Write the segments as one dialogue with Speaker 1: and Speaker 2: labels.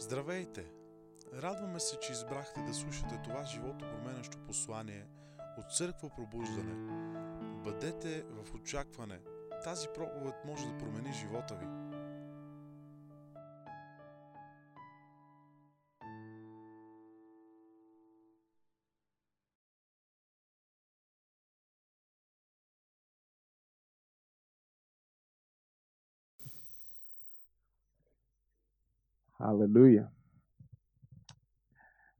Speaker 1: Здравейте! Радваме се, че избрахте да слушате това живото променящо послание от Църква Пробуждане. Бъдете в очакване. Тази проповед може да промени живота ви.
Speaker 2: Алелуя!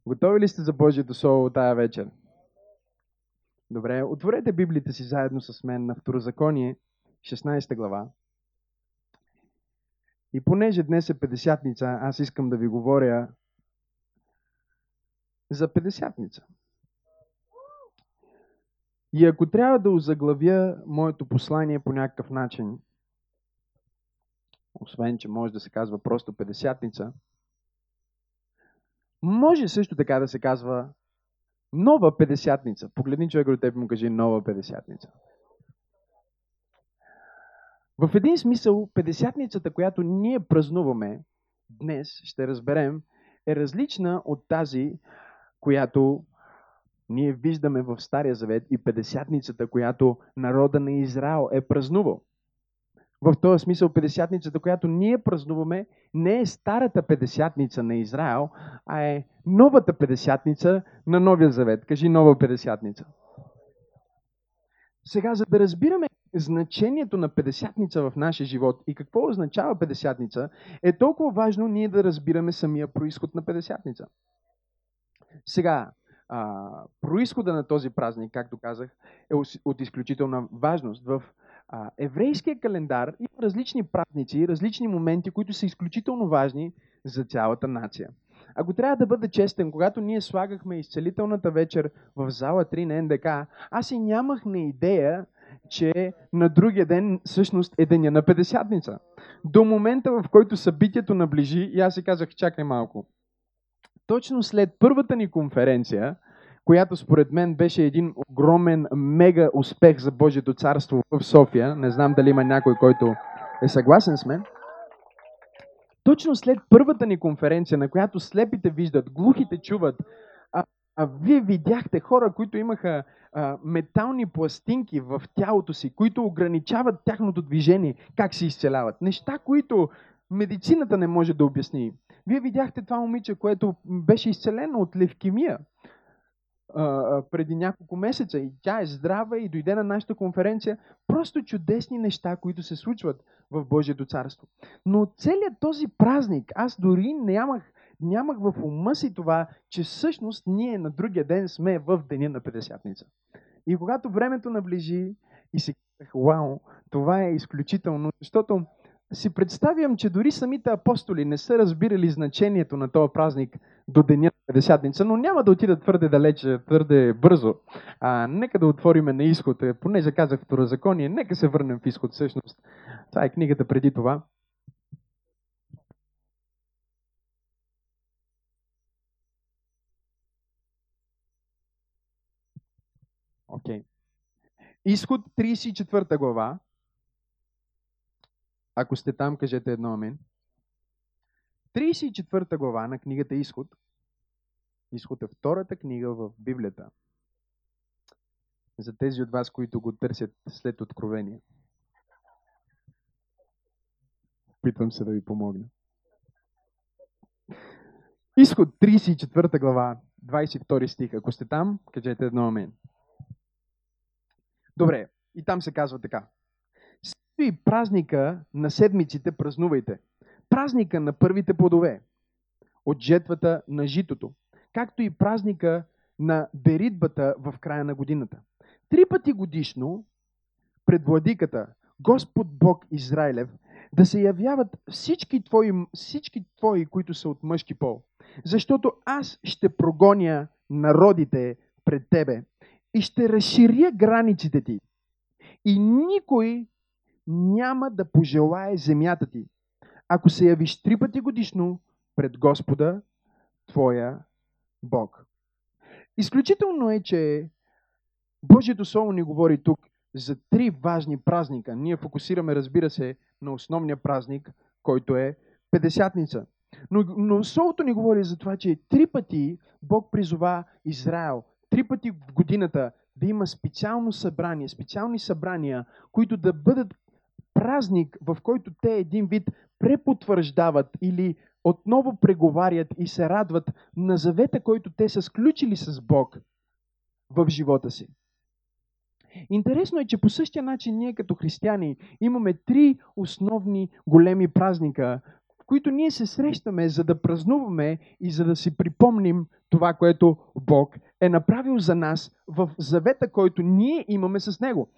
Speaker 2: Готови ли сте за Божието Слово тая вечер? Добре, отворете Библията си заедно с мен на Второзаконие, 16 глава. И понеже днес е Педесятница, аз искам да ви говоря за Педесятница. И ако трябва да озаглавя моето послание по някакъв начин, освен, че може да се казва просто Педесятница, може също така да се казва нова Педесятница. Погледни човек от теб и му кажи нова Педесятница. В един смисъл, Педесятницата, която ние празнуваме днес, ще разберем, е различна от тази, която ние виждаме в Стария Завет и Педесятницата, която народа на Израел е празнувал. В този смисъл, Педесятницата, която ние празнуваме, не е старата Педесятница на Израел, а е новата Педесятница на Новия Завет. Кажи нова Педесятница. Сега, за да разбираме значението на Педесятница в нашия живот и какво означава Педесятница, е толкова важно ние да разбираме самия происход на Педесятница. Сега, а, происхода на този празник, както казах, е от изключителна важност. В а, еврейския календар има различни празници, различни моменти, които са изключително важни за цялата нация. Ако трябва да бъда честен, когато ние слагахме изцелителната вечер в зала 3 на НДК, аз и нямах на идея, че на другия ден всъщност е деня на Педесятница. До момента, в който събитието наближи, и аз си казах, чакай малко. Точно след първата ни конференция, която според мен беше един огромен мега успех за Божието царство в София. Не знам дали има някой, който е съгласен с мен. Точно след първата ни конференция, на която слепите виждат, глухите чуват, а, а вие видяхте хора, които имаха а, метални пластинки в тялото си, които ограничават тяхното движение, как се изцеляват. Неща, които медицината не може да обясни. Вие видяхте това момиче, което беше изцелено от левкемия преди няколко месеца и тя е здрава и дойде на нашата конференция. Просто чудесни неща, които се случват в Божието царство. Но целият този празник, аз дори нямах, нямах в ума си това, че всъщност ние на другия ден сме в деня на Петдесятница. И когато времето наближи и си казах, вау, това е изключително, защото си представям, че дори самите апостоли не са разбирали значението на този празник до деня на Педесятница, но няма да отида твърде далече, твърде бързо. А, нека да отвориме на изход, е, понеже казах второзаконие, нека се върнем в изход всъщност. Това е книгата преди това. Окей. Okay. Изход 34 глава, ако сте там, кажете едно амин. 34 глава на книгата Изход. Изход е втората книга в Библията. За тези от вас, които го търсят след откровение. Питам се да ви помогна. Изход 34 глава, 22 стих. Ако сте там, кажете едно амин. Добре, и там се казва така и празника на седмиците празнувайте. Празника на първите плодове от жетвата на житото, както и празника на беритбата в края на годината. Три пъти годишно пред владиката, Господ Бог Израилев, да се явяват всички твои, всички твои, които са от мъжки пол. Защото аз ще прогоня народите пред тебе и ще разширя границите ти. И никой няма да пожелае земята ти, ако се явиш три пъти годишно пред Господа, твоя Бог. Изключително е, че Божието Слово ни говори тук за три важни празника. Ние фокусираме, разбира се, на основния празник, който е Педесятница. Но, но Солото ни говори за това, че три пъти Бог призова Израел, три пъти в годината да има специално събрание, специални събрания, които да бъдат празник, в който те един вид препотвърждават или отново преговарят и се радват на завета, който те са сключили с Бог в живота си. Интересно е, че по същия начин ние като християни имаме три основни големи празника, в които ние се срещаме, за да празнуваме и за да си припомним това, което Бог е направил за нас в завета, който ние имаме с Него.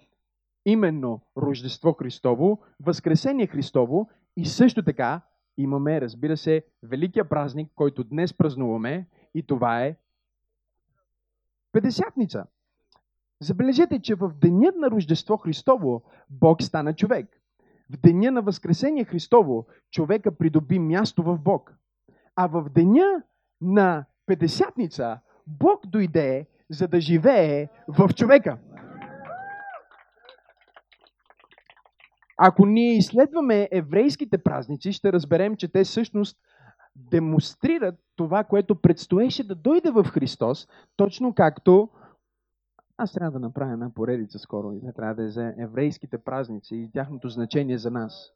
Speaker 2: Именно Рождество Христово, Възкресение Христово и също така имаме, разбира се, великия празник, който днес празнуваме и това е Педесятница. Забележете, че в деня на Рождество Христово Бог стана човек. В деня на Възкресение Христово човека придоби място в Бог. А в деня на Педесятница Бог дойде, за да живее в човека. Ако ние изследваме еврейските празници, ще разберем, че те всъщност демонстрират това, което предстоеше да дойде в Христос, точно както аз трябва да направя една поредица скоро. Не трябва да е за еврейските празници и тяхното значение за нас.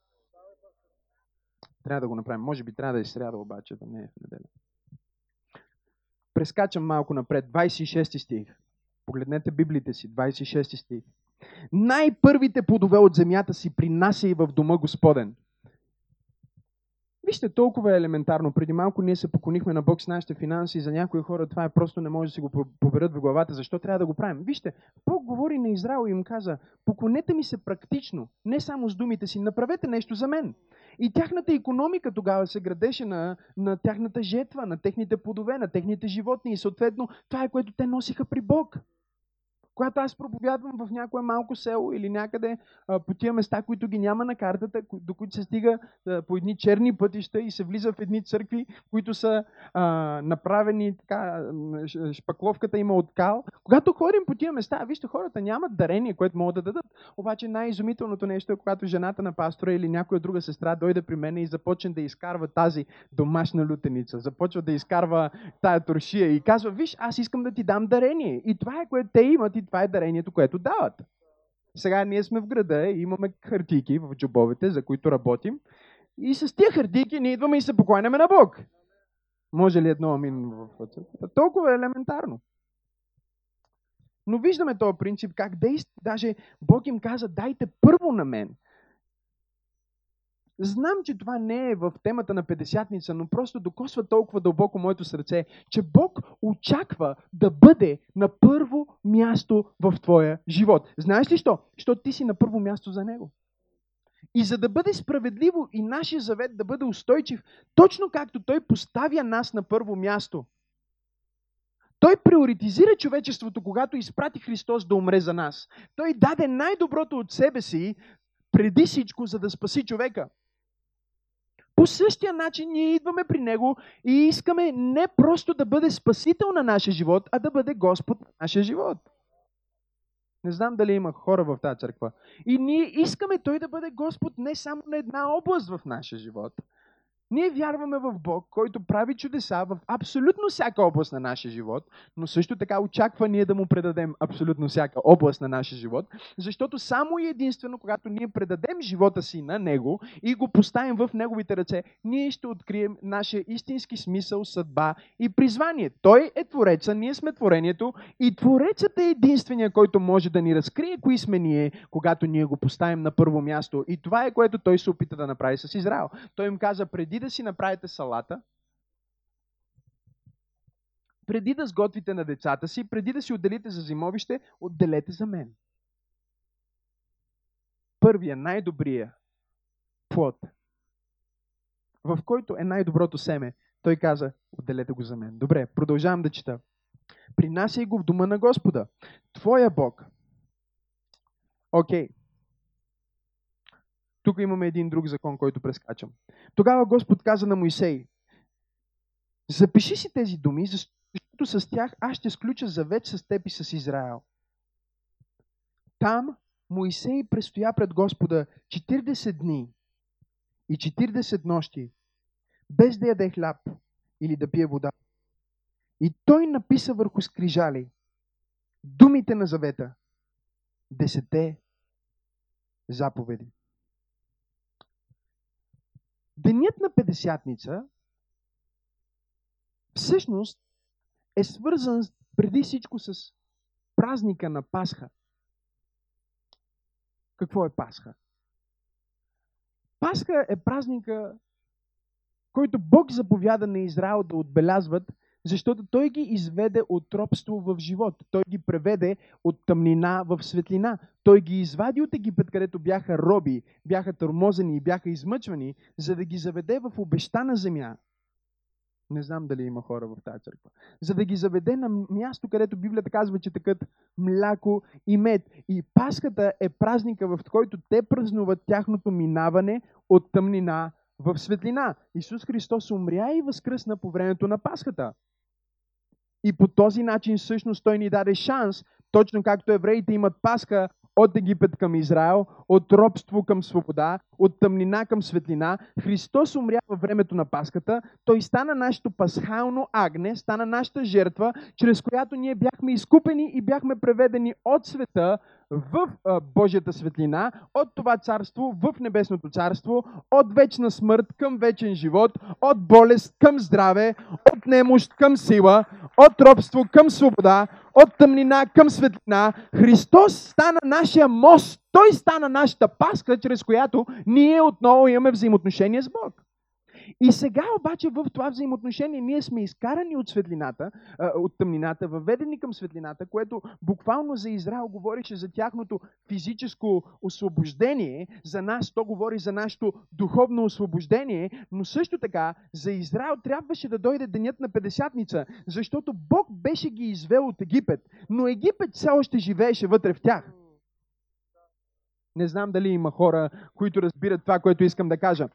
Speaker 2: Трябва да го направим. Може би трябва да е сряда обаче, да не е в неделя. Прескачам малко напред. 26 стих. Погледнете Библите си. 26 стих. Най-първите плодове от земята си принася и в дома Господен. Вижте, толкова е елементарно. Преди малко ние се поклонихме на Бог с нашите финанси и за някои хора това е просто не може да си го поберат в главата. Защо трябва да го правим? Вижте, Бог говори на Израел и им каза, поклонете ми се практично, не само с думите си, направете нещо за мен. И тяхната економика тогава се градеше на, на тяхната жетва, на техните плодове, на техните животни и съответно това е което те носиха при Бог. Когато аз проповядвам в някое малко село или някъде а, по тия места, които ги няма на картата, до които се стига а, по едни черни пътища и се влиза в едни църкви, които са а, направени така, шпакловката има от кал. Когато ходим по тия места, вижте, хората нямат дарение, което могат да дадат. Обаче най-изумителното нещо е, когато жената на пастора или някоя друга сестра дойде при мен и започне да изкарва тази домашна лютеница, започва да изкарва тая туршия и казва, виж, аз искам да ти дам дарение. И това е което те имат и това е дарението, което дават. Сега ние сме в града и имаме хартийки в джобовете, за които работим. И с тия хартийки ние идваме и се покланяме на Бог. Може ли едно амин в църквата? Толкова е елементарно. Но виждаме този принцип как действа. Даже Бог им каза, дайте първо на мен. Знам, че това не е в темата на Педесятница, но просто докосва толкова дълбоко моето сърце, че Бог очаква да бъде на първо място в твоя живот. Знаеш ли що? Защото ти си на първо място за Него. И за да бъде справедливо и нашия завет да бъде устойчив, точно както Той поставя нас на първо място, той приоритизира човечеството, когато изпрати Христос да умре за нас. Той даде най-доброто от себе си преди всичко, за да спаси човека. По същия начин ние идваме при Него и искаме не просто да бъде спасител на нашия живот, а да бъде Господ на нашия живот. Не знам дали има хора в тази църква. И ние искаме Той да бъде Господ не само на една област в нашия живот, ние вярваме в Бог, който прави чудеса в абсолютно всяка област на нашия живот, но също така очаква ние да му предадем абсолютно всяка област на нашия живот, защото само и единствено, когато ние предадем живота си на Него и го поставим в Неговите ръце, ние ще открием нашия истински смисъл, съдба и призвание. Той е Твореца, ние сме Творението и Творецът е единствения, който може да ни разкрие кои сме ние, когато ние го поставим на първо място. И това е което Той се опита да направи с Израел. Той им каза, преди да си направите салата, преди да сготвите на децата си, преди да си отделите за зимовище, отделете за мен. Първия, най-добрия плод, в който е най-доброто семе, той каза, отделете го за мен. Добре, продължавам да чета. Принасяй го в дома на Господа, твоя Бог. Окей. Okay. Тук имаме един друг закон, който прескачам. Тогава Господ каза на Моисей, запиши си тези думи, защото с тях аз ще сключа завет с теб и с Израел. Там Моисей престоя пред Господа 40 дни и 40 нощи, без да яде хляб или да пие вода. И той написа върху скрижали думите на завета, десете заповеди. Денят на Педесятница всъщност е свързан преди всичко с празника на Пасха. Какво е Пасха? Пасха е празника, който Бог заповяда на Израел да отбелязват, защото Той ги изведе от робство в живот. Той ги преведе от тъмнина в светлина. Той ги извади от Египет, където бяха роби, бяха тормозени и бяха измъчвани, за да ги заведе в обещана земя, не знам дали има хора в тази църква. За да ги заведе на място, където Библията казва, че такът мляко и мед. И Пасхата е празника, в който те празнуват тяхното минаване от тъмнина в светлина. Исус Христос умря и възкръсна по времето на Пасхата. И по този начин всъщност той ни даде шанс, точно както евреите имат Пасха от Египет към Израел, от робство към свобода, от тъмнина към светлина. Христос умря във времето на Паската. Той стана нашето пасхално агне, стана нашата жертва, чрез която ние бяхме изкупени и бяхме преведени от света в а, Божията светлина, от това царство в небесното царство, от вечна смърт към вечен живот, от болест към здраве, от немощ към сила, от робство към свобода, от тъмнина към светлина. Христос стана нашия мост. Той стана нашата паска, чрез която ние отново имаме взаимоотношение с Бог. И сега обаче в това взаимоотношение ние сме изкарани от светлината, от тъмнината, въведени към светлината, което буквално за Израел говореше за тяхното физическо освобождение, за нас то говори за нашето духовно освобождение, но също така за Израел трябваше да дойде денят на Педесятница, защото Бог беше ги извел от Египет, но Египет все още живееше вътре в тях. Не знам дали има хора, които разбират това, което искам да кажа.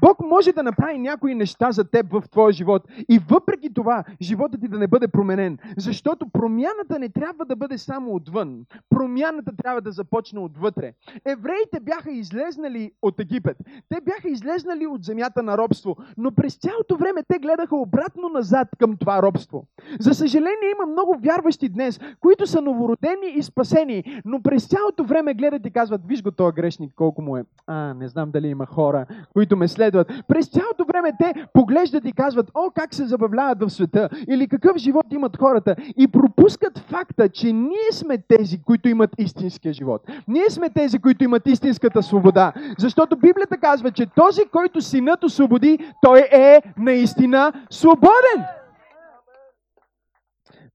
Speaker 2: Бог може да направи някои неща за теб в твоя живот и въпреки това животът ти да не бъде променен. Защото промяната не трябва да бъде само отвън. Промяната трябва да започне отвътре. Евреите бяха излезнали от Египет. Те бяха излезнали от земята на робство, но през цялото време те гледаха обратно назад към това робство. За съжаление има много вярващи днес, които са новородени и спасени, но през цялото време гледат и казват, виж го този грешник колко му е. А, не знам дали има хора, които ме следват. През цялото време те поглеждат и казват, о, как се забавляват в света, или какъв живот имат хората, и пропускат факта, че ние сме тези, които имат истинския живот. Ние сме тези, които имат истинската свобода. Защото Библията казва, че този, който синът освободи, той е наистина свободен.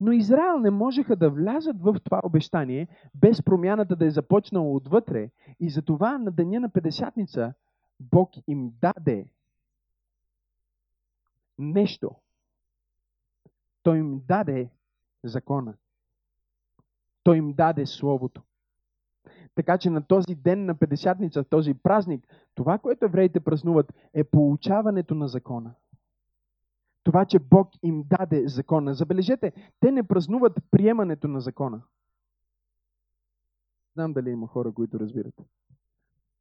Speaker 2: Но Израел не можеха да влязат в това обещание, без промяната да е започнала отвътре. И затова на деня на Педесятница Бог им даде нещо. Той им даде закона. Той им даде Словото. Така че на този ден на Педесятница, този празник, това, което евреите празнуват, е получаването на закона. Това, че Бог им даде закона. Забележете, те не празнуват приемането на закона. Знам дали има хора, които разбират.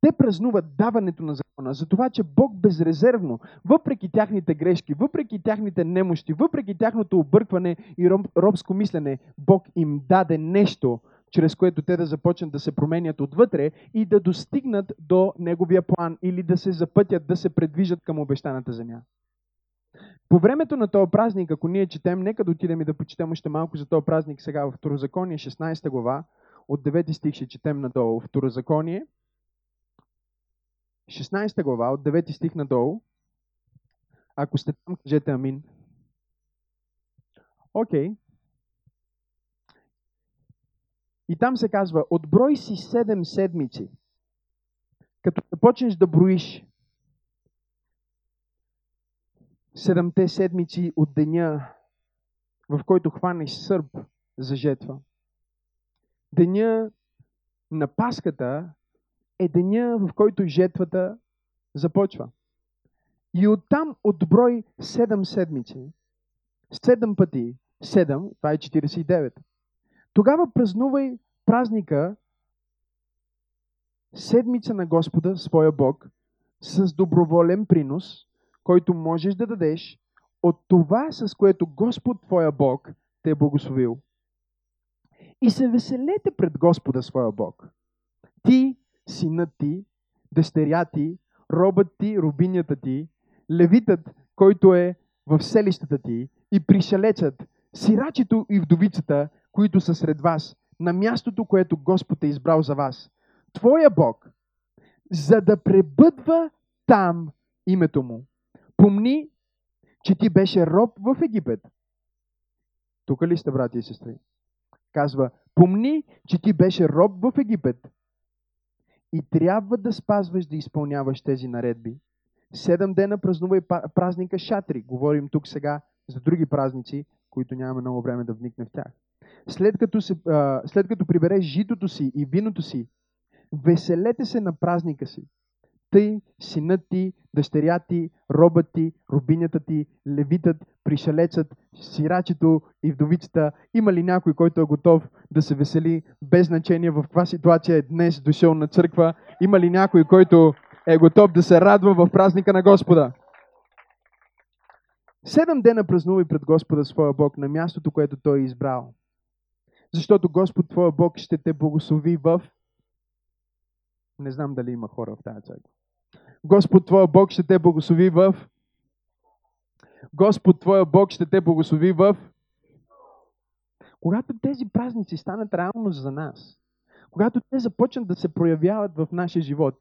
Speaker 2: Те празнуват даването на закона, за това, че Бог безрезервно, въпреки тяхните грешки, въпреки тяхните немощи, въпреки тяхното объркване и робско мислене, Бог им даде нещо, чрез което те да започнат да се променят отвътре и да достигнат до Неговия план или да се запътят, да се предвижат към обещаната земя. По времето на този празник, ако ние четем, нека да отидем и да почетем още малко за този празник сега в Второзаконие, 16 глава, от 9 стих ще четем надолу. Второзаконие, 16 глава, от 9 стих надолу. Ако сте там, кажете амин. Окей. Okay. И там се казва, отброй си 7 седмици. Като започнеш да броиш седемте седмици от деня, в който хванеш сърб за жетва. Деня на Паската е деня, в който жетвата започва. И оттам отброй 7 седмици. 7 пъти 7, това е 49. Тогава празнувай празника Седмица на Господа, своя Бог, с доброволен принос, който можеш да дадеш от това, с което Господ Твоя Бог те е благословил. И се веселете пред Господа своя Бог. Ти, синът ти, дъщеря ти, робът ти, рубинята ти, левитът, който е в селищата ти, и пришелецът, сирачето и вдовицата, които са сред вас, на мястото, което Господ е избрал за вас. Твоя Бог, за да пребъдва там името му. Помни, че ти беше роб в Египет. Тук ли сте, брати и сестри? Казва, помни, че ти беше роб в Египет и трябва да спазваш да изпълняваш тези наредби. Седем дена празнува празника Шатри. Говорим тук сега за други празници, които нямаме много време да вникнем в тях. След като, се, а, след като прибереш житото си и виното си, веселете се на празника си. Тъй, синът ти, дъщеря ти, робът ти, рубинята ти, левитът, пришелецът, сирачето и вдовицата. Има ли някой, който е готов да се весели без значение в каква ситуация е днес дошъл на църква? Има ли някой, който е готов да се радва в празника на Господа? Седем дена празнувай пред Господа своя Бог на мястото, което Той е избрал. Защото Господ Твоя Бог ще те благослови в... Не знам дали има хора в тази църква. Господ Твоя Бог ще те благослови в... Господ Твоя Бог ще те благослови в... Когато тези празници станат реалност за нас, когато те започнат да се проявяват в нашия живот,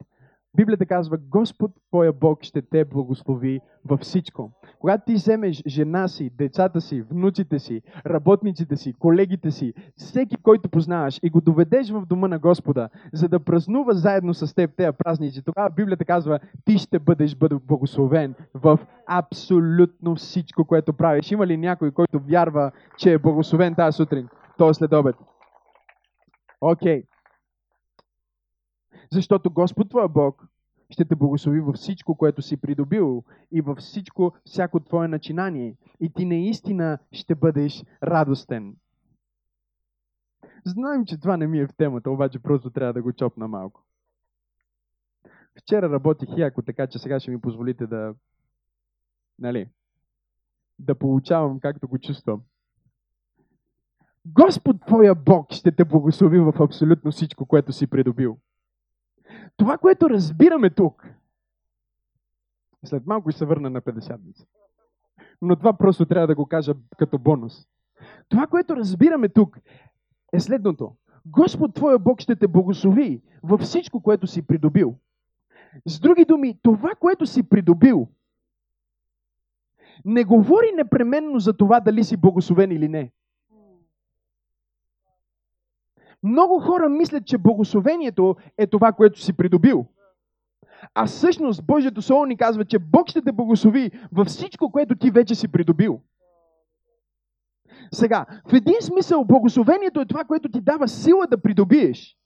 Speaker 2: Библията казва, Господ Твоя Бог ще те благослови във всичко. Когато ти вземеш жена си, децата си, внуците си, работниците си, колегите си, всеки, който познаваш и го доведеш в дома на Господа, за да празнува заедно с теб тези празници, тогава Библията казва, ти ще бъдеш благословен в абсолютно всичко, което правиш. Има ли някой, който вярва, че е благословен тази сутрин? То след обед. Окей. Okay. Защото Господ Твоя Бог ще те благослови във всичко, което си придобил и във всичко, всяко твое начинание. И ти наистина ще бъдеш радостен. Знаем, че това не ми е в темата, обаче просто трябва да го чопна малко. Вчера работих яко, така че сега ще ми позволите да, нали, да получавам както го чувствам. Господ Твоя Бог ще те благослови в абсолютно всичко, което си придобил. Това, което разбираме тук, след малко ще се върна на 50 дни. Но това просто трябва да го кажа като бонус. Това, което разбираме тук, е следното. Господ Твоя Бог ще те благослови във всичко, което си придобил. С други думи, това, което си придобил, не говори непременно за това дали си благословен или не. Много хора мислят, че благословението е това, което си придобил. А всъщност Божието Слово ни казва, че Бог ще те благослови във всичко, което ти вече си придобил. Сега, в един смисъл благословението е това, което ти дава сила да придобиеш.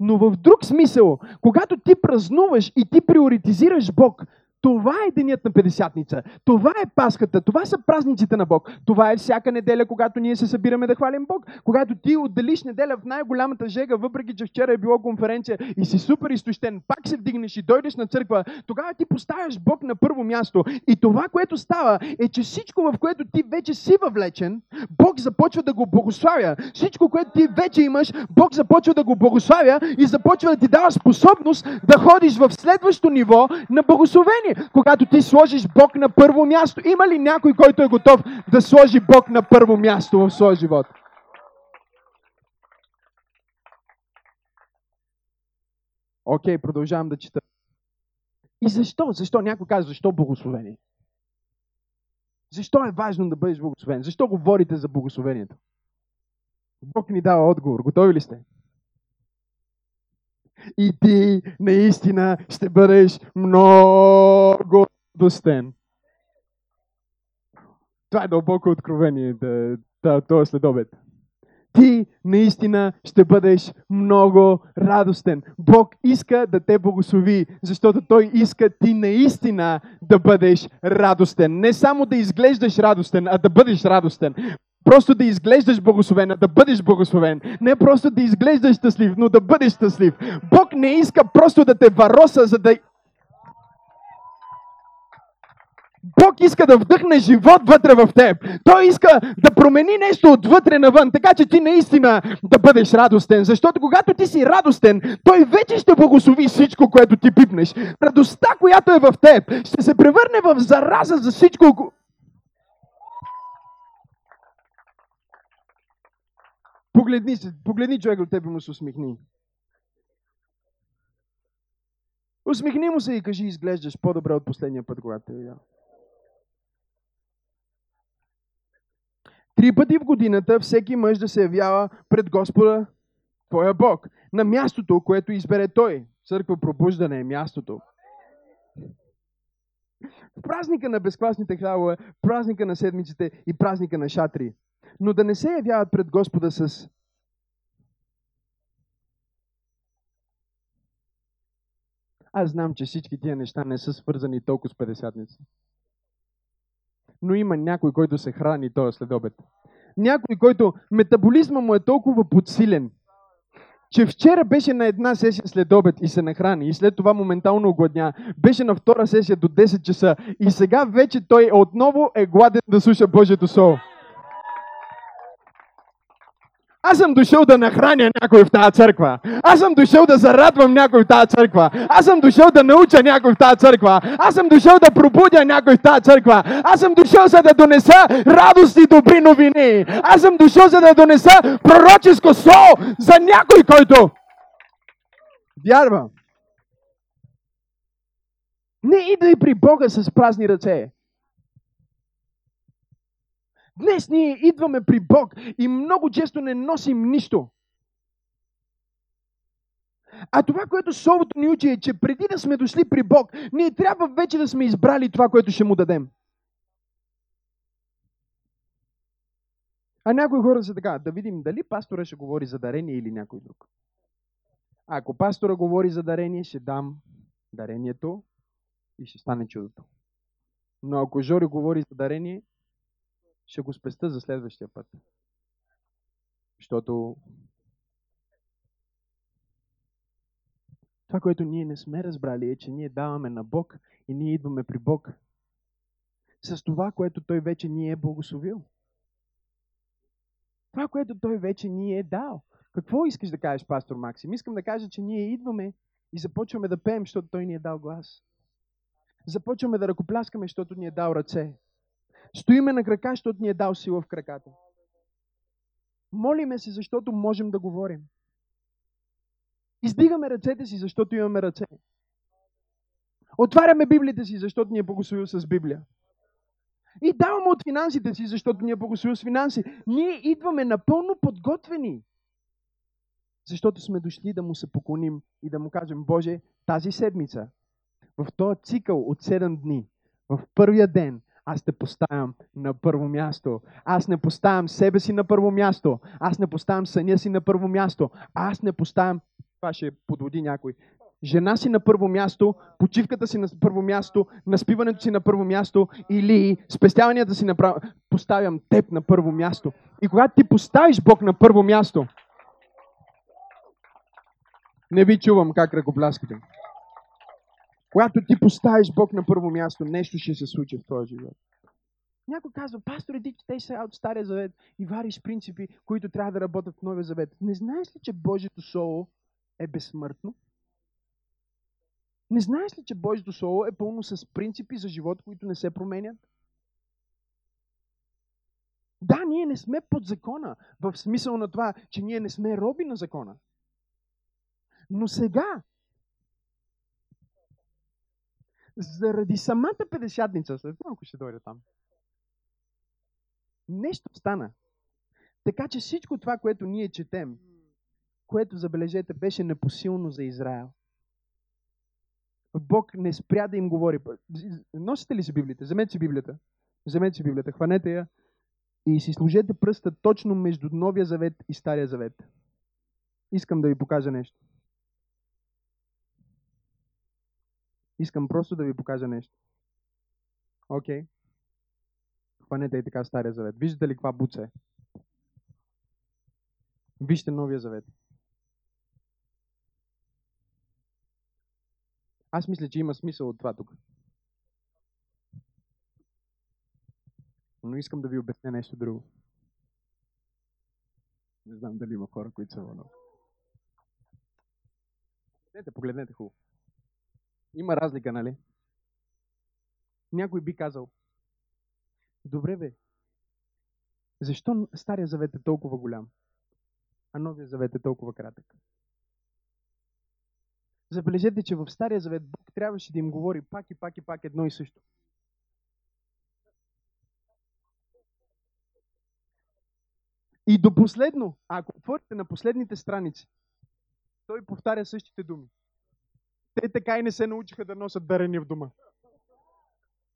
Speaker 2: Но в друг смисъл, когато ти празнуваш и ти приоритизираш Бог, това е денят на Педесятница. Това е Пасхата. Това са празниците на Бог. Това е всяка неделя, когато ние се събираме да хвалим Бог. Когато ти отделиш неделя в най-голямата жега, въпреки че вчера е било конференция и си супер изтощен, пак се вдигнеш и дойдеш на църква, тогава ти поставяш Бог на първо място. И това, което става, е, че всичко, в което ти вече си въвлечен, Бог започва да го благославя. Всичко, което ти вече имаш, Бог започва да го благославя и започва да ти дава способност да ходиш в следващото ниво на благословение състояние, когато ти сложиш Бог на първо място. Има ли някой, който е готов да сложи Бог на първо място в своя живот? Окей, okay, продължавам да чета. И защо? Защо? Някой казва, защо благословение? Защо е важно да бъдеш благословен? Защо говорите за благословението? Бог ни дава отговор. Готови ли сте? И ти наистина ще бъдеш много радостен. Това е дълбоко откровение, да, да, това е следобед. Ти наистина ще бъдеш много радостен. Бог иска да те благослови, защото Той иска ти наистина да бъдеш радостен. Не само да изглеждаш радостен, а да бъдеш радостен просто да изглеждаш благословен, а да бъдеш благословен. Не просто да изглеждаш щастлив, но да бъдеш щастлив. Бог не иска просто да те вароса, за да Бог иска да вдъхне живот вътре в теб. Той иска да промени нещо отвътре навън, така че ти наистина да бъдеш радостен. Защото когато ти си радостен, Той вече ще благослови всичко, което ти пипнеш. Радостта, която е в теб, ще се превърне в зараза за всичко. Погледни, погледни човек от теб и му се усмихни. Усмихни му се и кажи, изглеждаш по-добре от последния път, когато те видял. Три пъти в годината всеки мъж да се явява пред Господа, твоя Бог, на мястото, което избере Той. Църква пробуждане е мястото. В празника на безкласните хлябове, празника на седмиците и празника на шатри. Но да не се явяват пред Господа с Аз знам, че всички тия неща не са свързани толкова с 50 Но има някой, който се храни този следобед. Някой, който метаболизма му е толкова подсилен, че вчера беше на една сесия след обед и се нахрани и след това моментално огладня. Беше на втора сесия до 10 часа и сега вече той отново е гладен да слуша Божието Слово. Аз съм дошъл да нахраня някой в тази църква. Аз съм дошъл да зарадвам някой в тази църква. Аз съм дошъл да науча някой в тази църква. Аз съм дошъл да пробудя някой в тази църква. Аз съм дошъл за да донеса радост и добри новини. Аз съм дошъл за да донеса пророческо слово за някой, който вярва. Не идвай при Бога с празни ръце. Днес ние идваме при Бог и много често не носим нищо. А това, което Словото ни учи е, че преди да сме дошли при Бог, ние трябва вече да сме избрали това, което ще му дадем. А някои хора са така, да видим дали пастора ще говори за дарение или някой друг. Ако пастора говори за дарение, ще дам дарението и ще стане чудото. Но ако Жори говори за дарение, ще го спеста за следващия път. Защото това, което ние не сме разбрали е, че ние даваме на Бог и ние идваме при Бог с това, което Той вече ни е благословил. Това, което Той вече ни е дал. Какво искаш да кажеш, пастор Максим? Искам да кажа, че ние идваме и започваме да пеем, защото Той ни е дал глас. Започваме да ръкопляскаме, защото ни е дал ръце. Стоиме на крака, защото ни е дал сила в краката. Молиме се, защото можем да говорим. Издигаме ръцете си, защото имаме ръце. Отваряме Библията си, защото ни е благословил с Библия. И даваме от финансите си, защото ни е благословил с финанси. Ние идваме напълно подготвени. Защото сме дошли да му се поклоним и да му кажем, Боже, тази седмица, в този цикъл от 7 дни, в първия ден, аз те поставям на първо място. Аз не поставям себе си на първо място. Аз не поставям съня си на първо място. Аз не поставям, това ще подводи някой, жена си на първо място, почивката си на първо място, наспиването си на първо място или спестяванията си на право... Поставям теб на първо място. И когато ти поставиш Бог на първо място, не ви чувам как ръкопляскате. Когато ти поставиш Бог на първо място, нещо ще се случи в този живот. Някой казва, пастор, ти четеш сега от Стария завет и вариш принципи, които трябва да работят в Новия завет. Не знаеш ли, че Божието Слово е безсмъртно? Не знаеш ли, че Божието Слово е пълно с принципи за живот, които не се променят? Да, ние не сме под закона, в смисъл на това, че ние не сме роби на закона. Но сега заради самата педесятница, след малко ще дойде там, нещо стана. Така че всичко това, което ние четем, което, забележете, беше непосилно за Израел. Бог не спря да им говори. Носите ли си Библията? Вземете си Библията. Вземете си Библията, хванете я и си служете пръста точно между Новия завет и Стария завет. Искам да ви покажа нещо. Искам просто да ви покажа нещо. Окей. Okay. Хванете и така Стария завет. Виждате ли каква буца е? Вижте Новия завет. Аз мисля, че има смисъл от това тук. Но искам да ви обясня нещо друго. Не знам дали има хора, които са вълнувани. Погледнете, погледнете хубаво. Има разлика, нали? Някой би казал, добре бе, защо Стария завет е толкова голям, а Новия завет е толкова кратък? Забележете, че в Стария завет Бог трябваше да им говори пак и пак и пак едно и също. И до последно, ако отворите на последните страници, той повтаря същите думи. Те така и не се научиха да носят дарения в дома.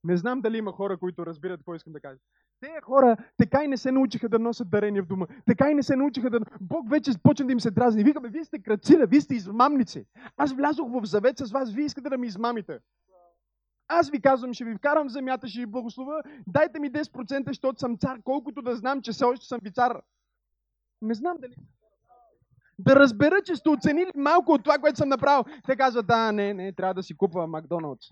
Speaker 2: Не знам дали има хора, които разбират какво искам да кажа. Те хора така и не се научиха да носят дарения в дома. Така и не се научиха да... Бог вече почна да им се дразни. Викаме, вие сте кръцина, вие сте измамници. Аз влязох в завет с вас, вие искате да ми измамите. Аз ви казвам, ще ви вкарам в земята, ще ви благослова. Дайте ми 10%, защото съм цар, колкото да знам, че все още съм ви цар. Не знам дали да разбера, че сте оценили малко от това, което съм направил. Те казват, да, не, не, трябва да си купва Макдоналдс.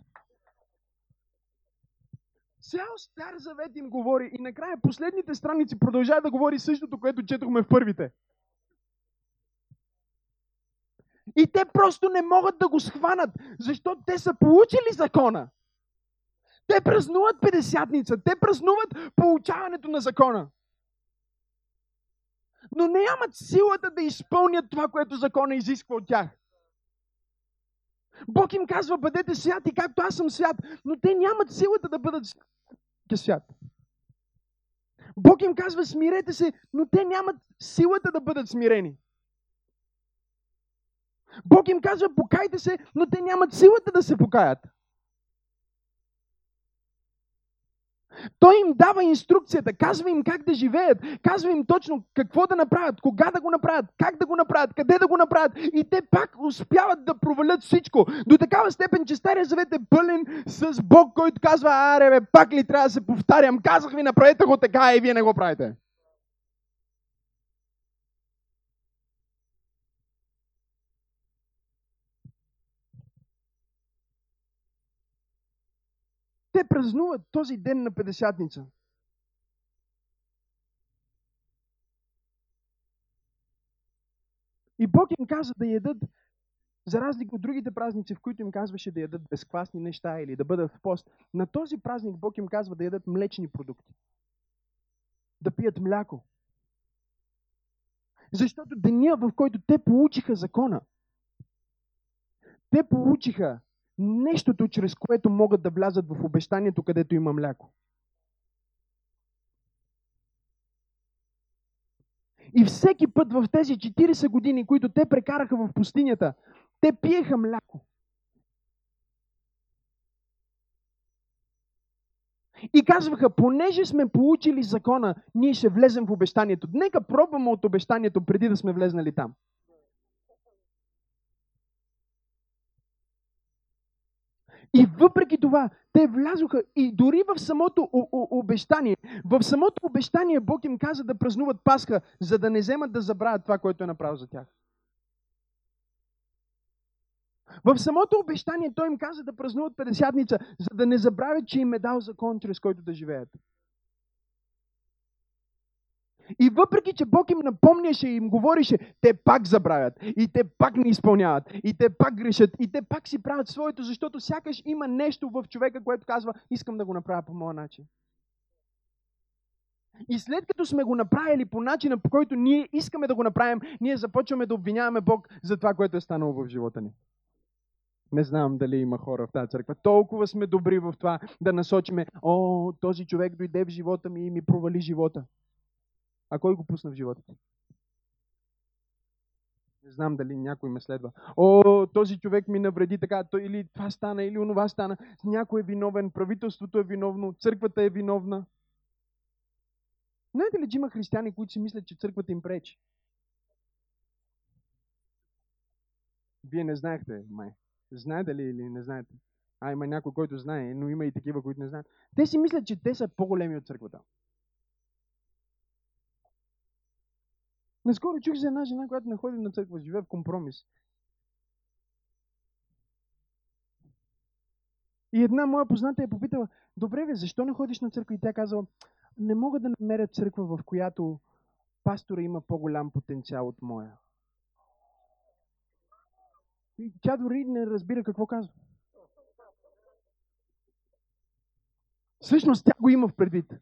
Speaker 2: Цял Стар Завет им говори и накрая последните страници продължава да говори същото, което четохме в първите. И те просто не могат да го схванат, защото те са получили закона. Те празнуват Педесятница, те празнуват получаването на закона. Но нямат силата да изпълнят това, което закона изисква от тях. Бог им казва, бъдете святи, както аз съм свят, но те нямат силата да бъдат свят. Бог им казва, смирете се, но те нямат силата да бъдат смирени. Бог им казва, покайте се, но те нямат силата да се покаят. Той им дава инструкцията, казва им как да живеят, казва им точно какво да направят, кога да го направят, как да го направят, къде да го направят. И те пак успяват да провалят всичко. До такава степен, че Стария Завет е пълен с Бог, който казва, аре бе, пак ли трябва да се повтарям, казах ви, направете го така и вие не го правите. Те празнуват този ден на Педесятница. И Бог им каза да ядат, за разлика от другите празници, в които им казваше да ядат безквасни неща или да бъдат в пост, на този празник Бог им казва да ядат млечни продукти. Да пият мляко. Защото деня, в който те получиха закона, те получиха нещото, чрез което могат да влязат в обещанието, където има мляко. И всеки път в тези 40 години, които те прекараха в пустинята, те пиеха мляко. И казваха, понеже сме получили закона, ние ще влезем в обещанието. Нека пробваме от обещанието преди да сме влезнали там. И въпреки това, те влязоха и дори в самото обещание, в самото обещание Бог им каза да празнуват Пасха, за да не вземат да забравят това, което е направил за тях. В самото обещание Той им каза да празнуват Педесятница, за да не забравят, че им е дал закон, чрез който да живеят. И въпреки, че Бог им напомняше и им говорише, те пак забравят. И те пак не изпълняват. И те пак грешат. И те пак си правят своето, защото сякаш има нещо в човека, което казва, искам да го направя по моя начин. И след като сме го направили по начина, по който ние искаме да го направим, ние започваме да обвиняваме Бог за това, което е станало в живота ни. Не знам дали има хора в тази църква. Толкова сме добри в това да насочиме, о, този човек дойде в живота ми и ми провали живота. А кой го пусна в живота ти? Не знам дали някой ме следва. О, този човек ми навреди така, то, или това стана, или онова стана. Някой е виновен, правителството е виновно, църквата е виновна. Знаете ли, че има християни, които си мислят, че църквата им пречи? Вие не знаехте, май. Знаете ли или не знаете? А, има някой, който знае, но има и такива, които не знаят. Те си мислят, че те са по-големи от църквата. Наскоро чух за една жена, която не ходи на църква, живее в компромис. И една моя позната е попитала, добре ви, защо не ходиш на църква? И тя казала, не мога да намеря църква, в която пастора има по-голям потенциал от моя. И тя дори не разбира какво казва. Всъщност тя го има в предвид.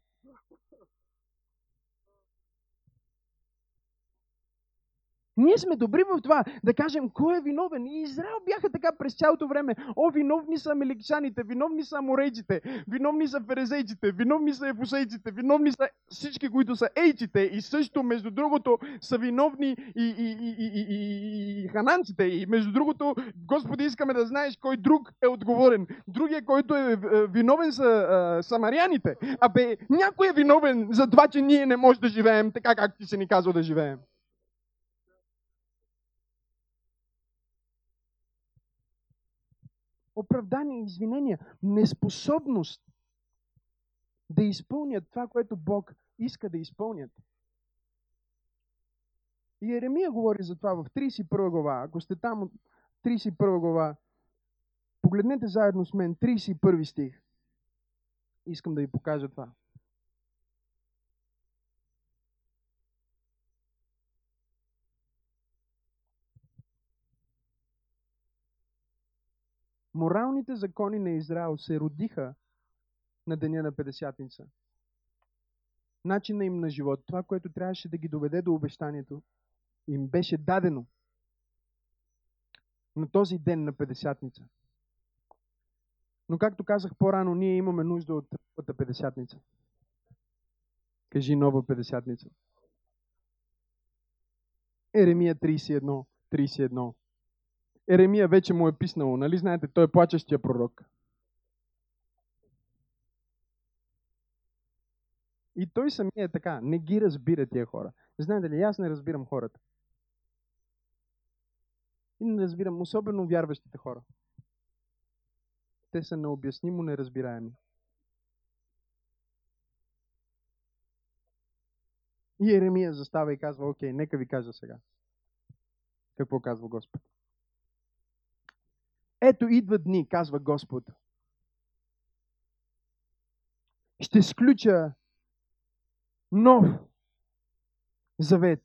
Speaker 2: Ние сме добри в това да кажем кой е виновен. И Израел бяха така през цялото време. О, виновни са амеликчаните, виновни са аморейците, виновни са ферезейците, виновни са ефусейците, виновни са всички, които са ейците. И също, между другото, са виновни и, и, и, и, и, и, и хананците. И между другото, Господи, искаме да знаеш кой друг е отговорен. Другия, който е, е виновен са а, самаряните. Абе, някой е виновен за това, че ние не можем да живеем така, както ти се ни казва да живеем. Оправдание, извинения, неспособност да изпълнят това, което Бог иска да изпълнят. И Еремия говори за това в 31 глава. Ако сте там от 31 глава, погледнете заедно с мен 31 стих. Искам да ви покажа това. Моралните закони на Израел се родиха на деня на Педесятница. Начина им на живот, това, което трябваше да ги доведе до обещанието, им беше дадено на този ден на Педесятница. Но както казах по-рано, ние имаме нужда от новата Педесятница. Кажи нова Педесятница. Еремия 31, 31. Еремия вече му е писнало, нали знаете, той е плачещия пророк. И той самия е така, не ги разбира тия хора. Знаете ли, аз не разбирам хората. И не разбирам, особено вярващите хора. Те са необяснимо неразбираеми. И Еремия застава и казва, окей, нека ви кажа сега. Какво казва Господ? Ето идва дни, казва Господ. Ще сключа нов завет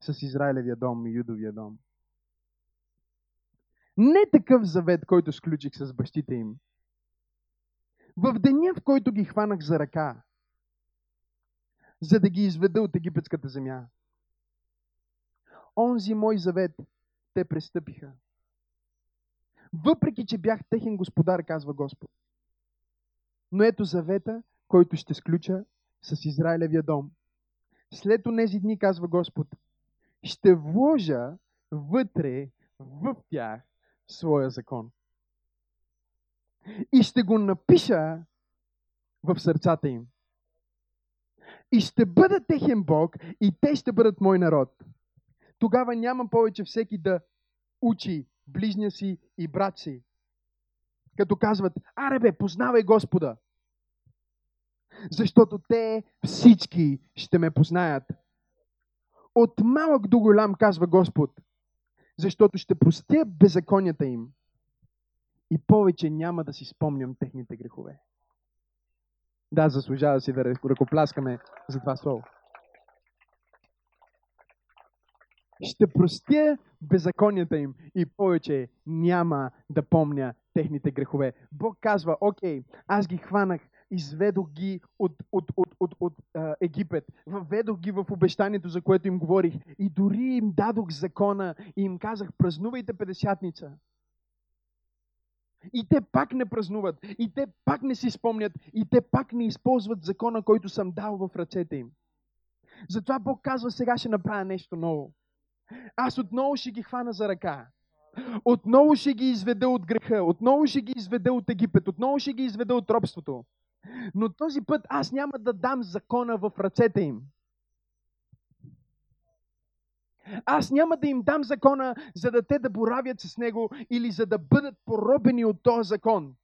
Speaker 2: с Израилевия дом и Юдовия дом. Не такъв завет, който сключих с бащите им. В деня, в който ги хванах за ръка, за да ги изведа от египетската земя. Онзи мой завет те престъпиха. Въпреки, че бях техен господар, казва Господ. Но ето завета, който ще сключа с Израилевия дом. След тези дни, казва Господ, ще вложа вътре в тях своя закон. И ще го напиша в сърцата им. И ще бъда техен Бог и те ще бъдат мой народ. Тогава няма повече всеки да учи ближния си и брат си. Като казват, аре бе, познавай Господа. Защото те всички ще ме познаят. От малък до голям, казва Господ, защото ще простя беззаконията им и повече няма да си спомням техните грехове. Да, заслужава си да ръкопляскаме за това слово. Ще простя беззаконията им и повече няма да помня техните грехове. Бог казва, окей, аз ги хванах, изведох ги от, от, от, от, от а, Египет, въведох ги в обещанието, за което им говорих и дори им дадох закона и им казах, празнувайте Педесятница. И те пак не празнуват, и те пак не си спомнят, и те пак не използват закона, който съм дал в ръцете им. Затова Бог казва, сега ще направя нещо ново. Аз отново ще ги хвана за ръка. Отново ще ги изведа от греха. Отново ще ги изведа от Египет. Отново ще ги изведа от робството. Но този път аз няма да дам закона в ръцете им. Аз няма да им дам закона, за да те да боравят с него или за да бъдат поробени от този закон.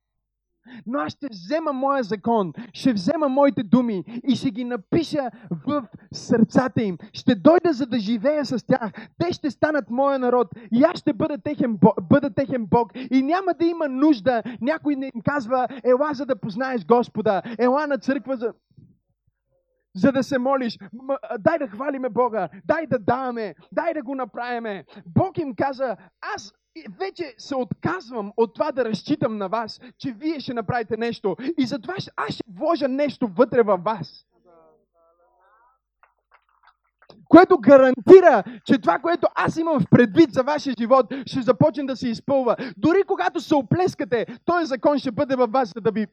Speaker 2: Но аз ще взема моя закон, ще взема моите думи и ще ги напиша в сърцата им. Ще дойда за да живея с тях. Те ще станат моя народ и аз ще бъда техен, бъда техен Бог. И няма да има нужда. Някой не им казва, ела за да познаеш Господа, ела на църква за... за да се молиш. Дай да хвалиме Бога, дай да даваме, дай да го направиме. Бог им каза, аз и вече се отказвам от това да разчитам на вас, че вие ще направите нещо. И затова аз ще вложа нещо вътре във вас. Което гарантира, че това, което аз имам в предвид за вашия живот, ще започне да се изпълва. Дори когато се оплескате, този закон ще бъде във вас, за да ви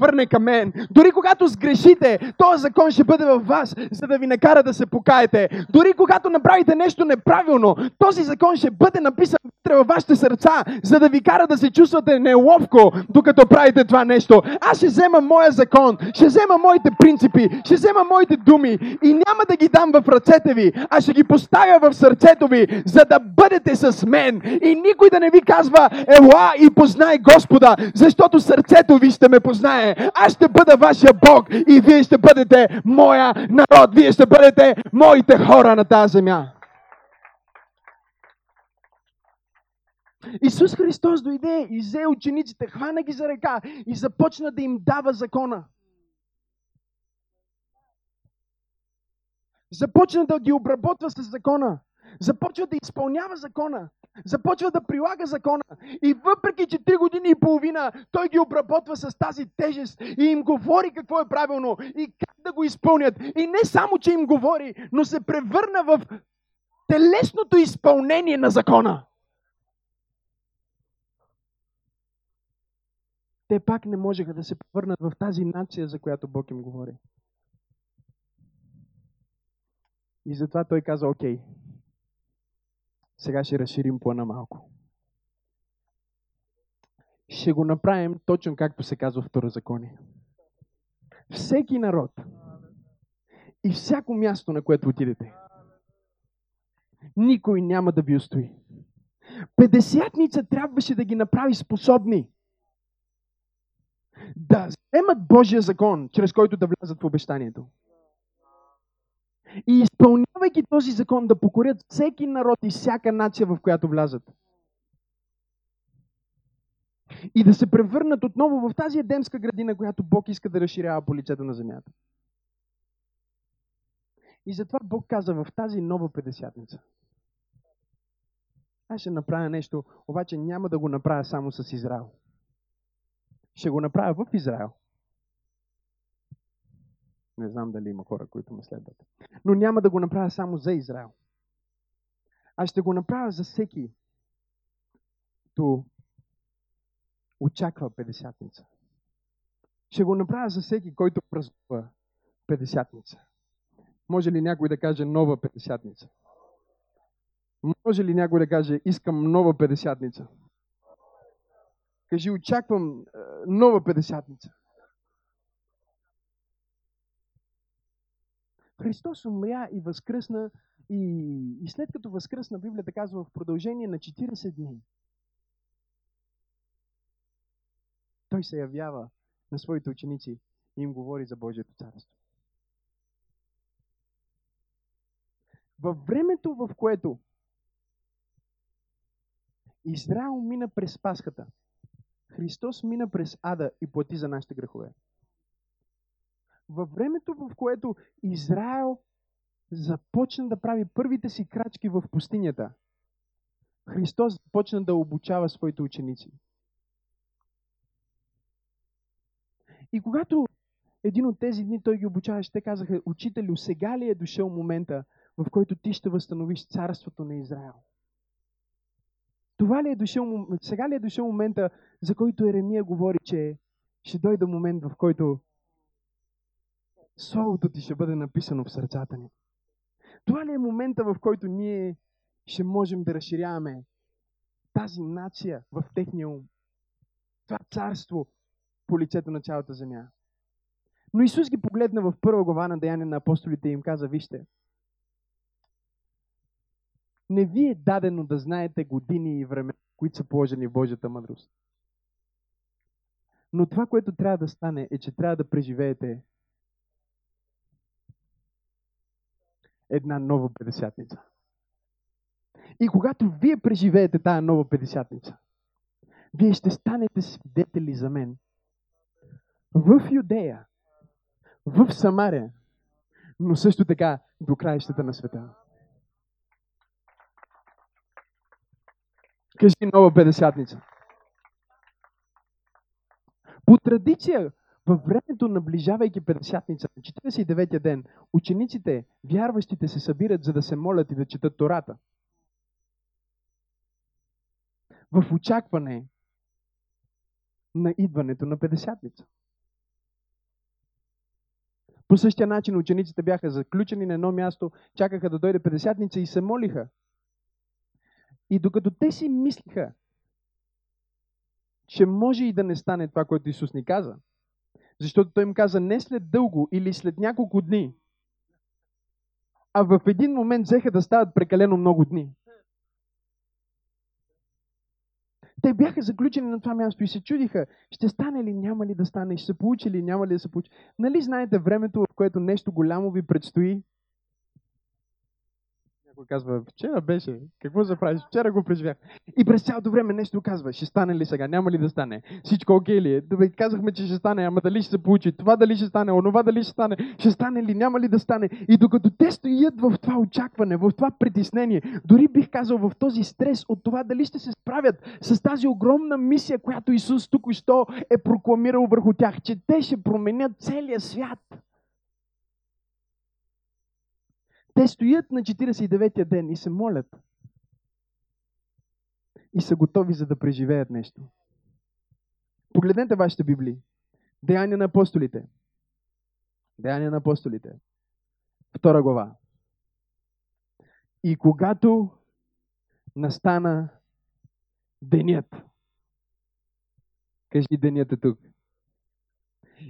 Speaker 2: върне към мен. Дори когато сгрешите, този закон ще бъде във вас, за да ви накара да се покаете. Дори когато направите нещо неправилно, този закон ще бъде написан вътре във вашите сърца, за да ви кара да се чувствате неловко, докато правите това нещо. Аз ще взема моя закон, ще взема моите принципи, ще взема моите думи и няма да ги дам в ръцете ви, а ще ги поставя в сърцето ви, за да бъдете с мен. И никой да не ви казва, ела и познай Господа, защото сърцето ви ще ме познае. Аз ще бъда вашия Бог и вие ще бъдете моя народ, вие ще бъдете моите хора на тази земя. Исус Христос дойде и взе учениците, хвана ги за ръка и започна да им дава закона. Започна да ги обработва с закона. Започва да изпълнява закона. Започва да прилага закона. И въпреки, че три години и половина той ги обработва с тази тежест и им говори какво е правилно и как да го изпълнят. И не само, че им говори, но се превърна в телесното изпълнение на закона. те пак не можеха да се превърнат в тази нация, за която Бог им говори. И затова той каза, окей, сега ще разширим плана малко. Ще го направим точно както се казва в Второзаконие. Всеки народ и всяко място, на което отидете, никой няма да ви устои. Педесятница трябваше да ги направи способни да вземат Божия закон, чрез който да влязат в обещанието. И изпълнявайки този закон да покорят всеки народ и всяка нация, в която влязат. И да се превърнат отново в тази едемска градина, която Бог иска да разширява по лицето на земята. И затова Бог каза в тази нова педесятница. Аз ще направя нещо, обаче няма да го направя само с Израел ще го направя в Израел. Не знам дали има хора, които ме следват. Но няма да го направя само за Израел. А ще го направя за всеки, който очаква Педесятница. Ще го направя за всеки, който празнува Педесятница. Може ли някой да каже нова Педесятница? Може ли някой да каже искам нова Педесятница? Кажи, очаквам нова Педесятница. Христос умря и възкръсна и, и след като възкръсна, Библията казва в продължение на 40 дни, той се явява на своите ученици и им говори за Божието царство. Във времето, в което Израел мина през Пасхата, Христос мина през ада и плати за нашите грехове. Във времето, в което Израел започна да прави първите си крачки в пустинята, Христос започна да обучава своите ученици. И когато един от тези дни той ги обучаваше, те казаха, учителю, сега ли е дошъл момента, в който ти ще възстановиш царството на Израел? Това ли е дошъл, сега ли е дошъл момента, за който Еремия говори, че ще дойде момент, в който Словото ти ще бъде написано в сърцата ни. Това ли е момента, в който ние ще можем да разширяваме тази нация в техния ум? Това царство по лицето на цялата земя. Но Исус ги погледна в първа глава на Деяния на апостолите и им каза, вижте, не ви е дадено да знаете години и време, които са положени в Божията мъдрост. Но това, което трябва да стане, е, че трябва да преживеете една нова педесятница. И когато вие преживеете тая нова педесятница, вие ще станете свидетели за мен в Юдея, в Самария, но също така до краищата на света. Кажи нова педесятница. По традиция, във времето, наближавайки Петдесятница, на 49-я ден, учениците, вярващите се събират, за да се молят и да четат Тората. В очакване на идването на Петдесятница. По същия начин учениците бяха заключени на едно място, чакаха да дойде Петдесятница и се молиха. И докато те си мислиха, че може и да не стане това, което Исус ни каза, защото той им каза не след дълго или след няколко дни, а в един момент взеха да стават прекалено много дни. Те бяха заключени на това място и се чудиха, ще стане ли, няма ли да стане, ще се получи ли, няма ли да се получи. Нали знаете времето, в което нещо голямо ви предстои някой казва, вчера беше, какво за правиш? Вчера го преживях. И през цялото време нещо казва, ще стане ли сега, няма ли да стане? Всичко окей ли е? Добре, казахме, че ще стане, ама дали ще се получи? Това дали ще стане, онова дали ще стане? Ще стане ли, няма ли да стане? И докато те стоят в това очакване, в това притеснение, дори бих казал в този стрес от това дали ще се справят с тази огромна мисия, която Исус тук що е прокламирал върху тях, че те ще променят целия свят. Те стоят на 49-я ден и се молят. И са готови за да преживеят нещо. Погледнете вашите Библии. Деяния на апостолите. Деяния на апостолите. Втора глава. И когато настана денят. Кажи денят е тук.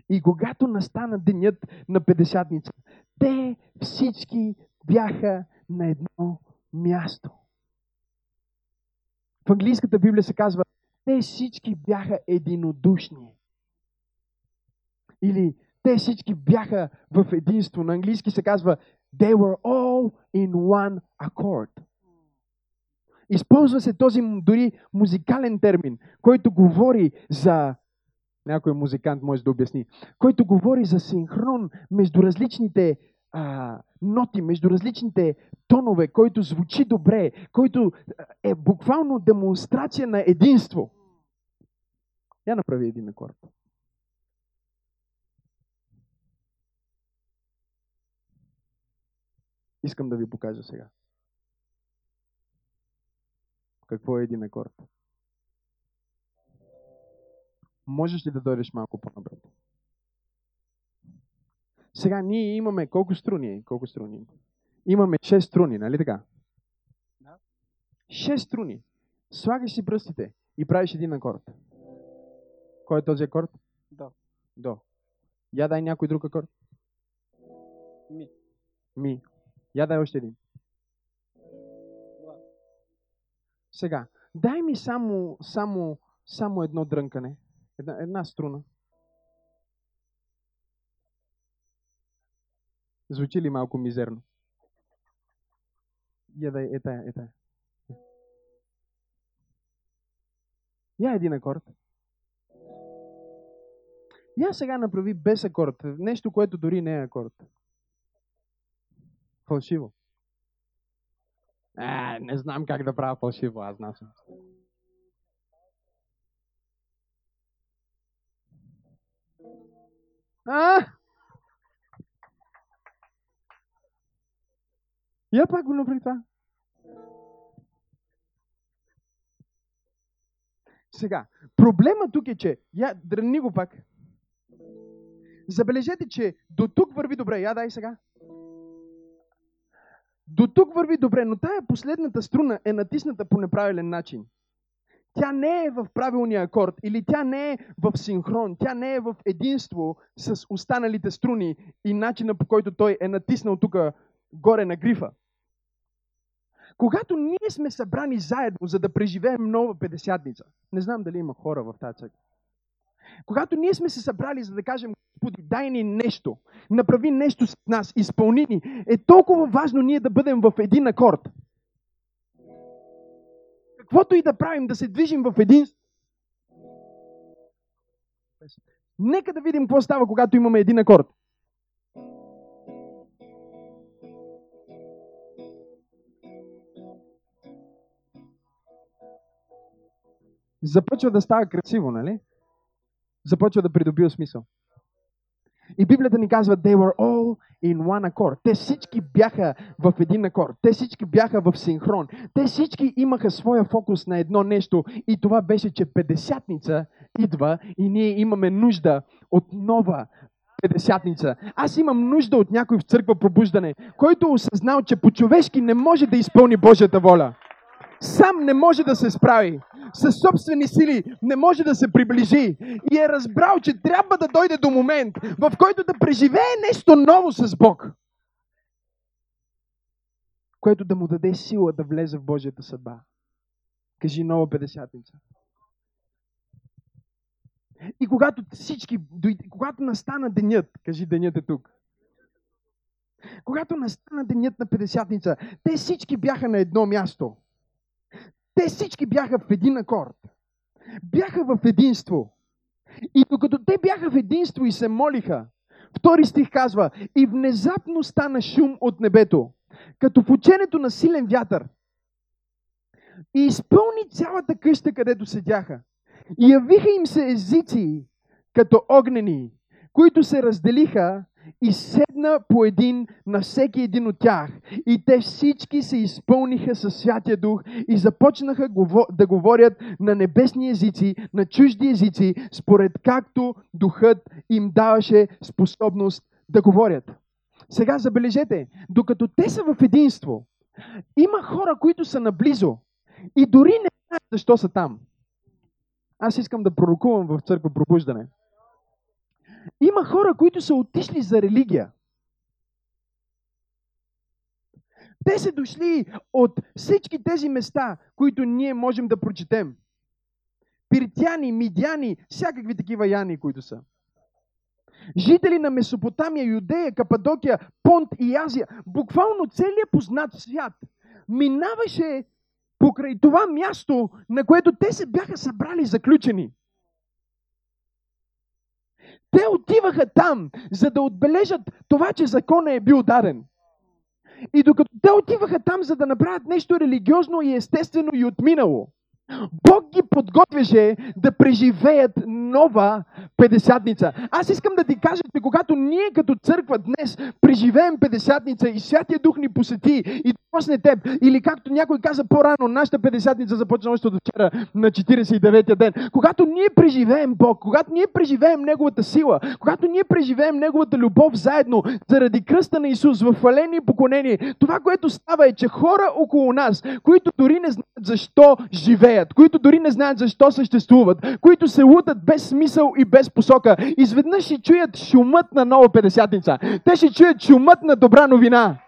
Speaker 2: И когато настана денят на Педесятница, те всички бяха на едно място. В английската Библия се казва, те всички бяха единодушни. Или те всички бяха в единство. На английски се казва, they were all in one accord. Използва се този дори музикален термин, който говори за някой музикант може да обясни, който говори за синхрон между различните а, ноти, между различните тонове, който звучи добре, който е буквално демонстрация на единство. Я направи един акорд. Искам да ви покажа сега. Какво е един акорд? Можеш ли да дойдеш малко по-напред? Сега ние имаме колко струни? Колко струни? Имаме 6 струни, нали така? Да. 6 струни. Слагаш си пръстите и правиш един акорд. Кой е този акорд?
Speaker 3: До.
Speaker 2: До. Я дай някой друг акорд.
Speaker 3: Ми.
Speaker 2: Ми. Я дай още един.
Speaker 3: Ла.
Speaker 2: Сега, дай ми само, само, само едно дрънкане. Една, една струна. Звучи ли малко мизерно? Я да е тая, е тая. Я един акорд. Я сега направи без акорд. Нещо, което дори не е акорд. Фалшиво. А, не знам как да правя фалшиво, аз знам. А! Я пак го направи това. Сега, проблема тук е, че я дръни го пак. Забележете, че до тук върви добре. Я дай сега. До тук върви добре, но тая последната струна е натисната по неправилен начин. Тя не е в правилния акорд или тя не е в синхрон, тя не е в единство с останалите струни и начина по който той е натиснал тук горе на грифа. Когато ние сме събрани заедно, за да преживеем нова Педесятница, не знам дали има хора в тази църква, когато ние сме се събрали, за да кажем, Господи, дай ни нещо, направи нещо с нас, изпълни ни, е толкова важно ние да бъдем в един акорд. Каквото и да правим, да се движим в един. Нека да видим какво става, когато имаме един акорд. Започва да става красиво, нали? Започва да придобива смисъл. И Библията ни казва, they were all in one accord. Те всички бяха в един акорд. Те всички бяха в синхрон. Те всички имаха своя фокус на едно нещо и това беше, че Педесятница идва и ние имаме нужда от нова Педесятница. Аз имам нужда от някой в църква пробуждане, който е осъзнал, че по-човешки не може да изпълни Божията воля. Сам не може да се справи. Със собствени сили не може да се приближи. И е разбрал, че трябва да дойде до момент, в който да преживее нещо ново с Бог. Което да му даде сила да влезе в Божията съдба. Кажи нова педесятница. И когато всички, когато настана денят, кажи денят е тук. Когато настана денят на Педесятница, те всички бяха на едно място. Те всички бяха в един акорд. Бяха в единство. И докато те бяха в единство и се молиха, втори стих казва, и внезапно стана шум от небето, като в ученето на силен вятър. И изпълни цялата къща, където седяха. И явиха им се езици, като огнени, които се разделиха и седна по един на всеки един от тях. И те всички се изпълниха със Святия Дух и започнаха да говорят на небесни езици, на чужди езици, според както Духът им даваше способност да говорят. Сега забележете, докато те са в единство, има хора, които са наблизо и дори не знаят защо са там. Аз искам да пророкувам в църква пробуждане. Има хора, които са отишли за религия. Те са дошли от всички тези места, които ние можем да прочетем. Пиртяни, мидяни, всякакви такива яни, които са. Жители на Месопотамия, Юдея, Кападокия, Понт и Азия, буквално целият познат свят, минаваше покрай това място, на което те се бяха събрали заключени. Те отиваха там, за да отбележат това, че законът е бил даден. И докато те отиваха там, за да направят нещо религиозно и естествено и отминало, Бог ги подготвяше да преживеят нова Педесятница. Аз искам да ти кажа, че когато ние като църква днес преживеем Педесятница и Святия Дух ни посети и досне теб, или както някой каза по-рано, нашата Педесятница започна още от вчера на 49-я ден. Когато ние преживеем Бог, когато ние преживеем Неговата сила, когато ние преживеем Неговата любов заедно заради кръста на Исус в хваление и поклонение, това, което става е, че хора около нас, които дори не знаят защо живеят, които дори не знаят защо съществуват, които се лутат без смисъл и без посока, изведнъж ще чуят шумът на нова Педесятница. Те ще чуят шумът на добра новина.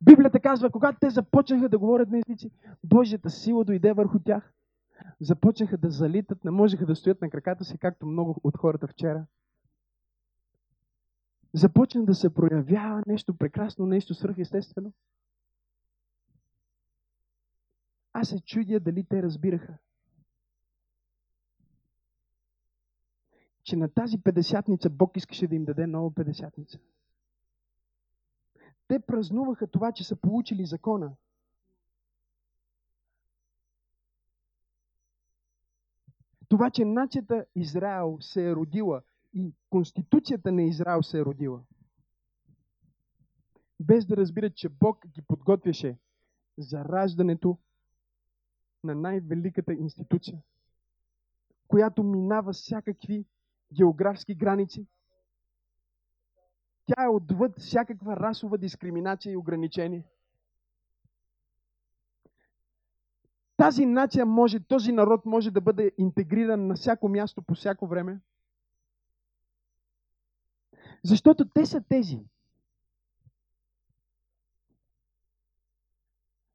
Speaker 2: Библията казва, когато те започнаха да говорят на езици, Божията сила дойде върху тях. Започнаха да залитат, не можеха да стоят на краката си, както много от хората вчера. Започна да се проявява нещо прекрасно, нещо свръхестествено. Аз се чудя дали те разбираха, че на тази педесятница Бог искаше да им даде нова педесятница. Те празнуваха това, че са получили закона. Това, че нацията Израел се е родила и Конституцията на Израел се е родила. Без да разбират, че Бог ги подготвяше за раждането на най-великата институция, която минава всякакви географски граници. Тя е отвъд всякаква расова дискриминация и ограничение. Тази нация може, този народ може да бъде интегриран на всяко място по всяко време. Защото те са тези.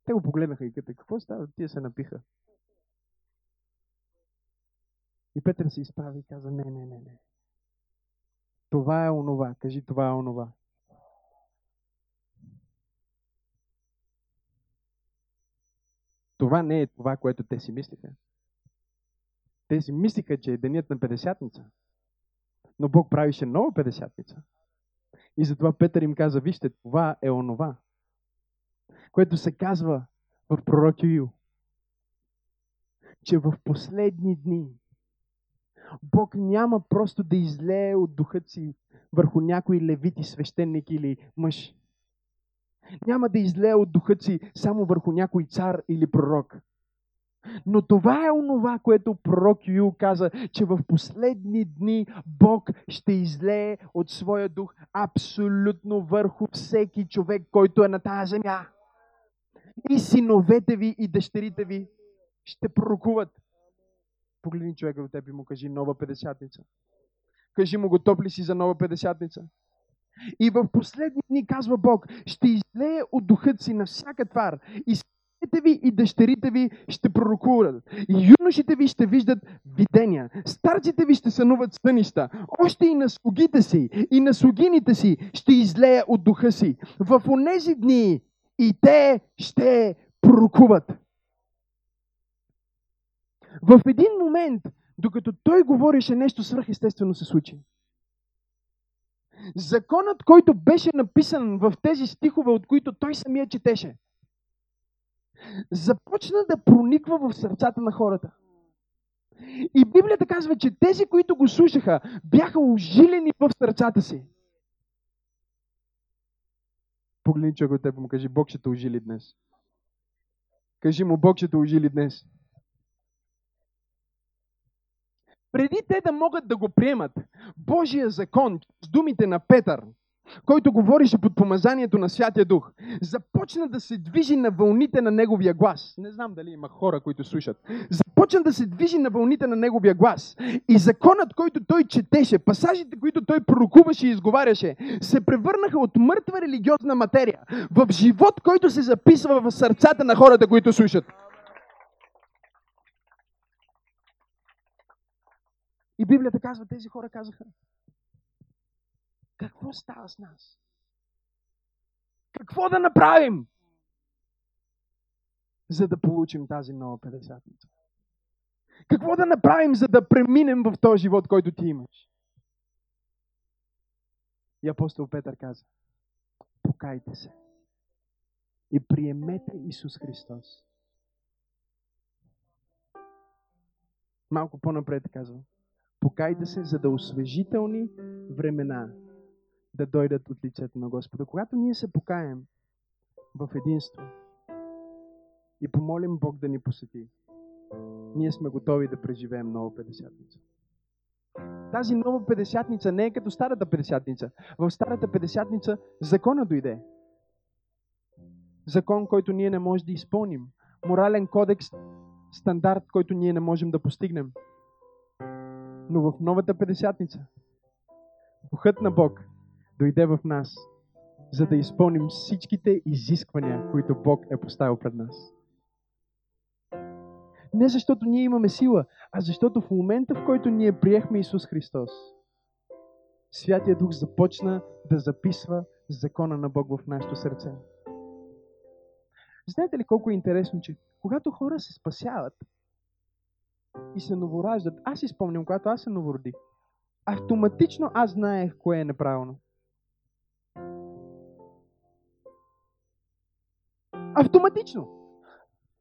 Speaker 2: Те го погледнаха и казаха, какво става? Тия се напиха. И Петър се изправи и каза, не, не, не, не. Това е онова. Кажи, това е онова. Това не е това, което те си мислиха. Те си мислиха, че е денят на Педесятница. Но Бог правише нова Педесятница. И затова Петър им каза, вижте, това е онова. Което се казва в пророк Юил, че в последни дни Бог няма просто да излее от духа си върху някой левити, свещеник или мъж. Няма да излее от духа си само върху някой цар или пророк. Но това е онова, което пророк Юил каза, че в последни дни Бог ще излее от своя дух абсолютно върху всеки човек, който е на тази земя. И синовете ви и дъщерите ви ще пророкуват. Погледни човека до теб и му кажи нова педесятница. Кажи му готов ли си за нова педесятница. И в последни дни, казва Бог, ще излее от духът си на всяка твар и синовете ви и дъщерите ви ще пророкуват. Юношите ви ще виждат видения. Старците ви ще сънуват сънища. Още и на слугите си и на слугините си ще излее от духа си. В онези дни и те ще пророкуват. В един момент, докато той говореше, нещо свръхестествено се случи. Законът, който беше написан в тези стихове, от които той самия четеше, започна да прониква в сърцата на хората. И Библията казва, че тези, които го слушаха, бяха ожилени в сърцата си. Погледни човек от теб му кажи, Бог ще те ожили днес. Кажи му, Бог ще те ожили днес. Преди те да могат да го приемат, Божия закон, с думите на Петър, който говорише под помазанието на Святия Дух, започна да се движи на вълните на Неговия глас. Не знам дали има хора, които слушат. Започна да се движи на вълните на Неговия глас. И законът, който той четеше, пасажите, които той пророкуваше и изговаряше, се превърнаха от мъртва религиозна материя в живот, който се записва в сърцата на хората, които слушат. И Библията казва, тези хора казаха, какво става с нас? Какво да направим, за да получим тази нова 50 Какво да направим, за да преминем в този живот, който ти имаш? И апостол Петър каза, покайте се и приемете Исус Христос. Малко по-напред казвам. Покайте се, за да освежителни времена да дойдат от лицето на Господа. Когато ние се покаем в единство и помолим Бог да ни посети, ние сме готови да преживеем нова педесятница. Тази нова педесятница не е като старата педесятница. В старата педесятница закона дойде. Закон, който ние не можем да изпълним. Морален кодекс, стандарт, който ние не можем да постигнем. Но в новата педесятница Духът на Бог дойде в нас, за да изпълним всичките изисквания, които Бог е поставил пред нас. Не защото ние имаме сила, а защото в момента, в който ние приехме Исус Христос, Святия Дух започна да записва закона на Бог в нашето сърце. Знаете ли колко е интересно, че когато хора се спасяват, и се новораждат. Аз си когато аз се новородих. Автоматично аз знаех кое е неправилно. Автоматично.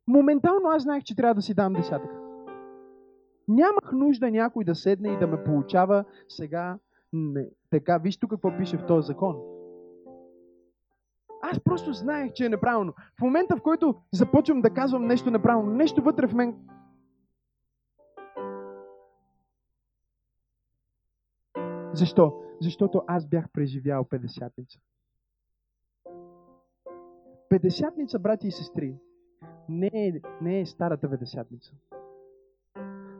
Speaker 2: Моментално аз знаех, че трябва да си дам десятък. Нямах нужда някой да седне и да ме получава сега не, така. Виж тук какво пише в този закон. Аз просто знаех, че е неправилно. В момента, в който започвам да казвам нещо неправилно, нещо вътре в мен Защо? Защото аз бях преживял 50-ница. 50-ница, брати и сестри, не е, не е старата 50-ница,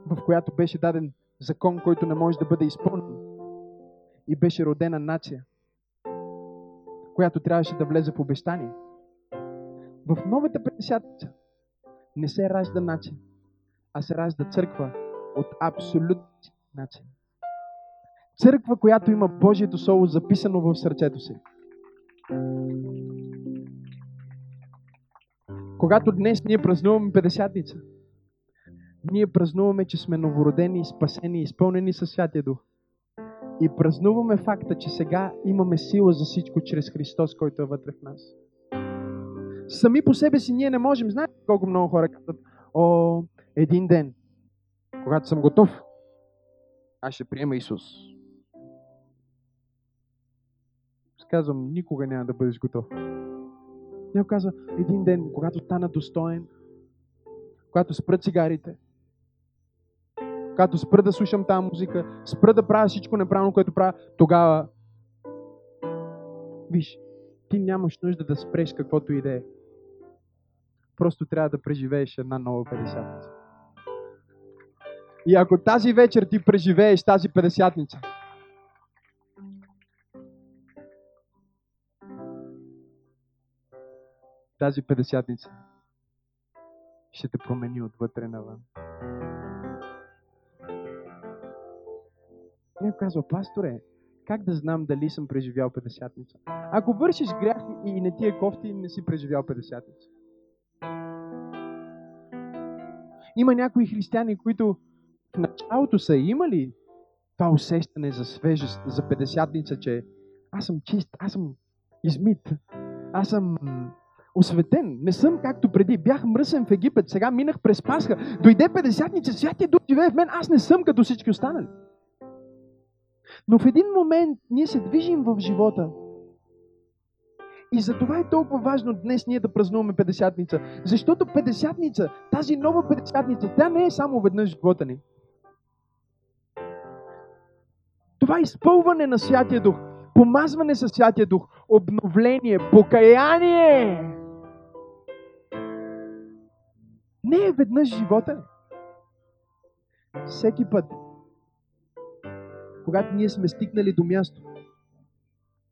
Speaker 2: в която беше даден закон, който не може да бъде изпълнен. И беше родена нация, която трябваше да влезе в обещание. В новата 50-ница не се ражда нация, а се ражда църква от абсолютни нация. Църква, която има Божието Слово записано в сърцето си. Когато днес ние празнуваме 50-ница, ние празнуваме, че сме новородени, спасени, изпълнени със Святия Дух. И празнуваме факта, че сега имаме сила за всичко чрез Христос, който е вътре в нас. Сами по себе си ние не можем. Знаете, колко много хора казват, о, един ден, когато съм готов, аз ще приема Исус. Аз казвам, никога няма да бъдеш готов. Някой казва, един ден, когато стана достоен, когато спра цигарите, когато спра да слушам тази музика, спра да правя всичко неправилно, което правя, тогава виж, ти нямаш нужда да спреш каквото и да е. Просто трябва да преживееш една нова 50 И ако тази вечер ти преживееш тази 50 тази 50 ще те промени отвътре навън. Някой казва, пасторе, как да знам дали съм преживял 50-ница? Ако вършиш грях и не ти е кофти, не си преживял 50-ница. Има някои християни, които в началото са имали това усещане за свежест, за 50-ница, че аз съм чист, аз съм измит, аз съм осветен. Не съм както преди. Бях мръсен в Египет, сега минах през Пасха. Дойде 50-ница, Святия Дух живее в мен, аз не съм като всички останали. Но в един момент ние се движим в живота. И за това е толкова важно днес ние да празнуваме 50-ница. Защото 50-ница, тази нова 50-ница, тя не е само веднъж в живота ни. Това е изпълване на Святия Дух, помазване с Святия Дух, обновление, покаяние. Не е веднъж живота. Всеки път когато ние сме стигнали до място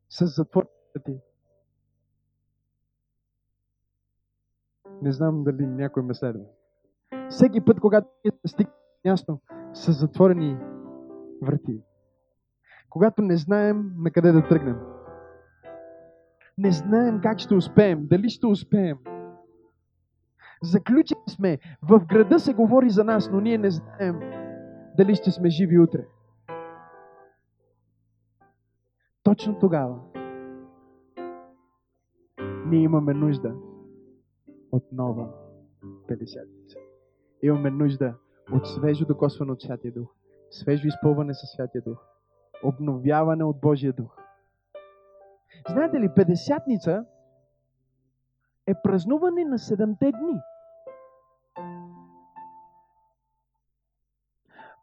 Speaker 2: с затворите ти. Не знам дали някой ме следва. Всеки път, когато ние сме стигнали до място с затворени врати, когато не знаем на къде да тръгнем, не знаем как ще успеем, дали ще успеем. Заключени сме, в града се говори за нас, но ние не знаем дали ще сме живи утре. Точно тогава ние имаме нужда от нова 50 Имаме нужда от свежо докосване от Святия Дух, свежо изпълване със Святия Дух, обновяване от Божия Дух. Знаете ли, 50 е празнуване на седемте дни.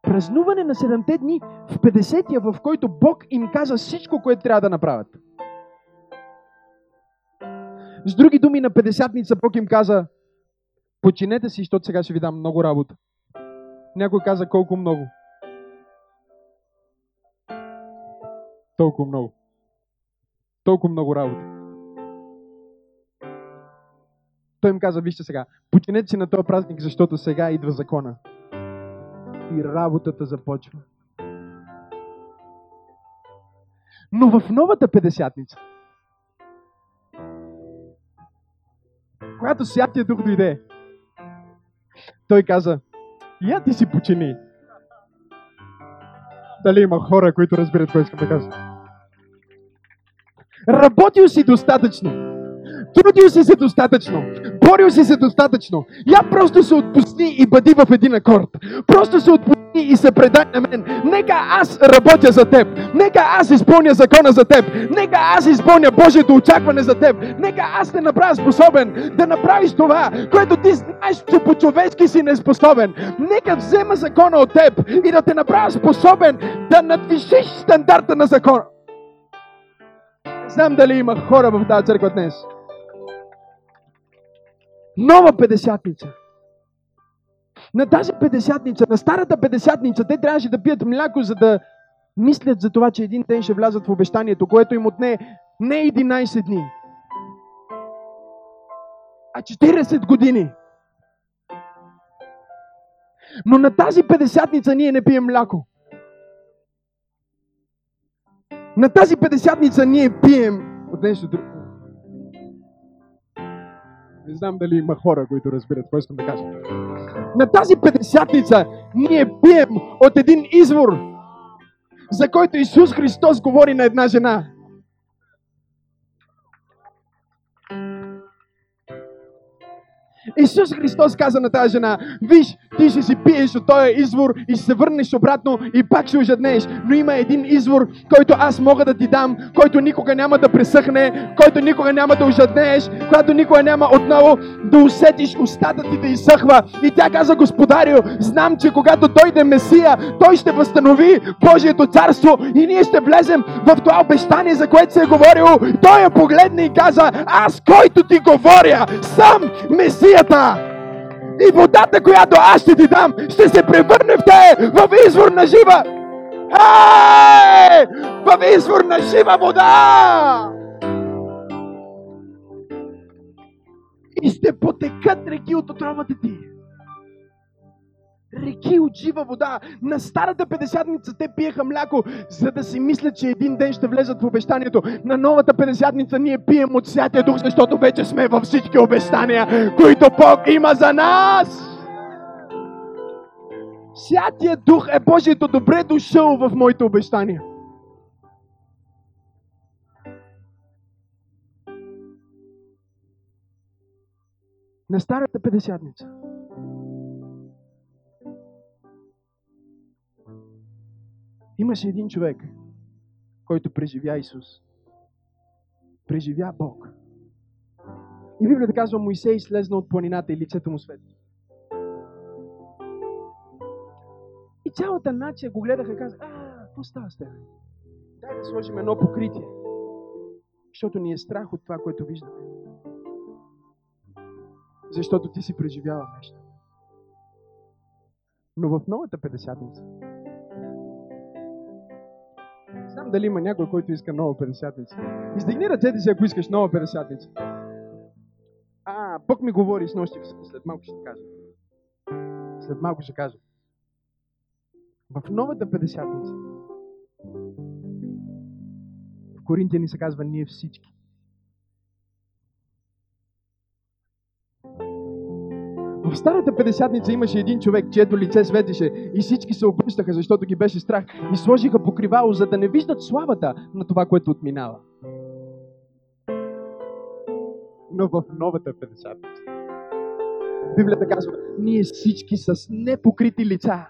Speaker 2: Празнуване на седемте дни в 50-я, в който Бог им каза всичко, което трябва да направят. С други думи, на 50-ница Бог им каза, починете си, защото сега ще ви дам много работа. Някой каза колко много. Толкова много. Толкова много работа. Той им каза, вижте сега, починете си на този празник, защото сега идва закона и работата започва. Но в новата Педесятница, когато Святия Дух дойде, той каза, я ти си почини. Дали има хора, които разбират какво искам да кажа? Работил си достатъчно. Трудил си се достатъчно. Борил си се достатъчно. Я просто се отпусни и бъди в един акорд. Просто се отпусни и се предай на мен. Нека аз работя за теб. Нека аз изпълня закона за теб. Нека аз изпълня Божието очакване за теб. Нека аз те направя способен да направиш това, което ти знаеш, че по-човешки си неспособен. Нека взема закона от теб и да те направя способен да надвишиш стандарта на закона. Знам дали има хора в тази църква днес. Нова педесятница. На тази педесятница, на старата педесятница, те трябваше да пият мляко, за да мислят за това, че един ден ще влязат в обещанието, което им отне не 11 дни, а 40 години. Но на тази педесятница ние не пием мляко. На тази педесятница ние пием от нещо друго. Не знам дали има хора, които разбират какво искам да кажа. На тази педесятница ние пием от един извор, за който Исус Христос говори на една жена. Исус Христос каза на тази жена, виж, ти ще си пиеш от този извор и ще се върнеш обратно и пак ще ожеднееш. Но има един извор, който аз мога да ти дам, който никога няма да пресъхне, който никога няма да ожеднееш, който никога няма отново да усетиш устата ти да изсъхва. И тя каза, Господарю, знам, че когато дойде Месия, той ще възстанови Божието царство и ние ще влезем в това обещание, за което се е говорило. Той я погледна и каза, аз, който ти говоря, съм Месията. И водата, която аз ще ти дам, ще се превърне в те в извор на жива. Ей! В извор на жива вода! И ще потекат реки от отровата ти. Реки от жива вода. На старата педесятница те пиеха мляко, за да си мислят, че един ден ще влезат в обещанието. На новата педесятница ние пием от Святия Дух, защото вече сме във всички обещания, които Бог има за нас. Святия Дух е Божието добре дошъл в моите обещания. На старата педесятница. Имаше един човек, който преживя Исус. Преживя Бог. И Библията казва, Моисей слезна от планината и лицето му свети. И цялата нация го гледаха и каза, а, какво става с теб? Дай да сложим едно покритие. Защото ни е страх от това, което виждаме. Защото ти си преживява нещо. Но в новата педесятница, знам дали има някой, който иска нова педесятница. Издигни ръцете си, ако искаш нова педесятница. А, Бог ми говори с нощи, след малко ще кажа. След малко ще кажа. В новата педесятница в Коринтияни се казва ние всички. В старата педесятница имаше един човек, чието лице светеше и всички се обръщаха, защото ги беше страх и сложиха покривало, за да не виждат славата на това, което отминава. Но в новата педесятница Библията казва, ние всички с непокрити лица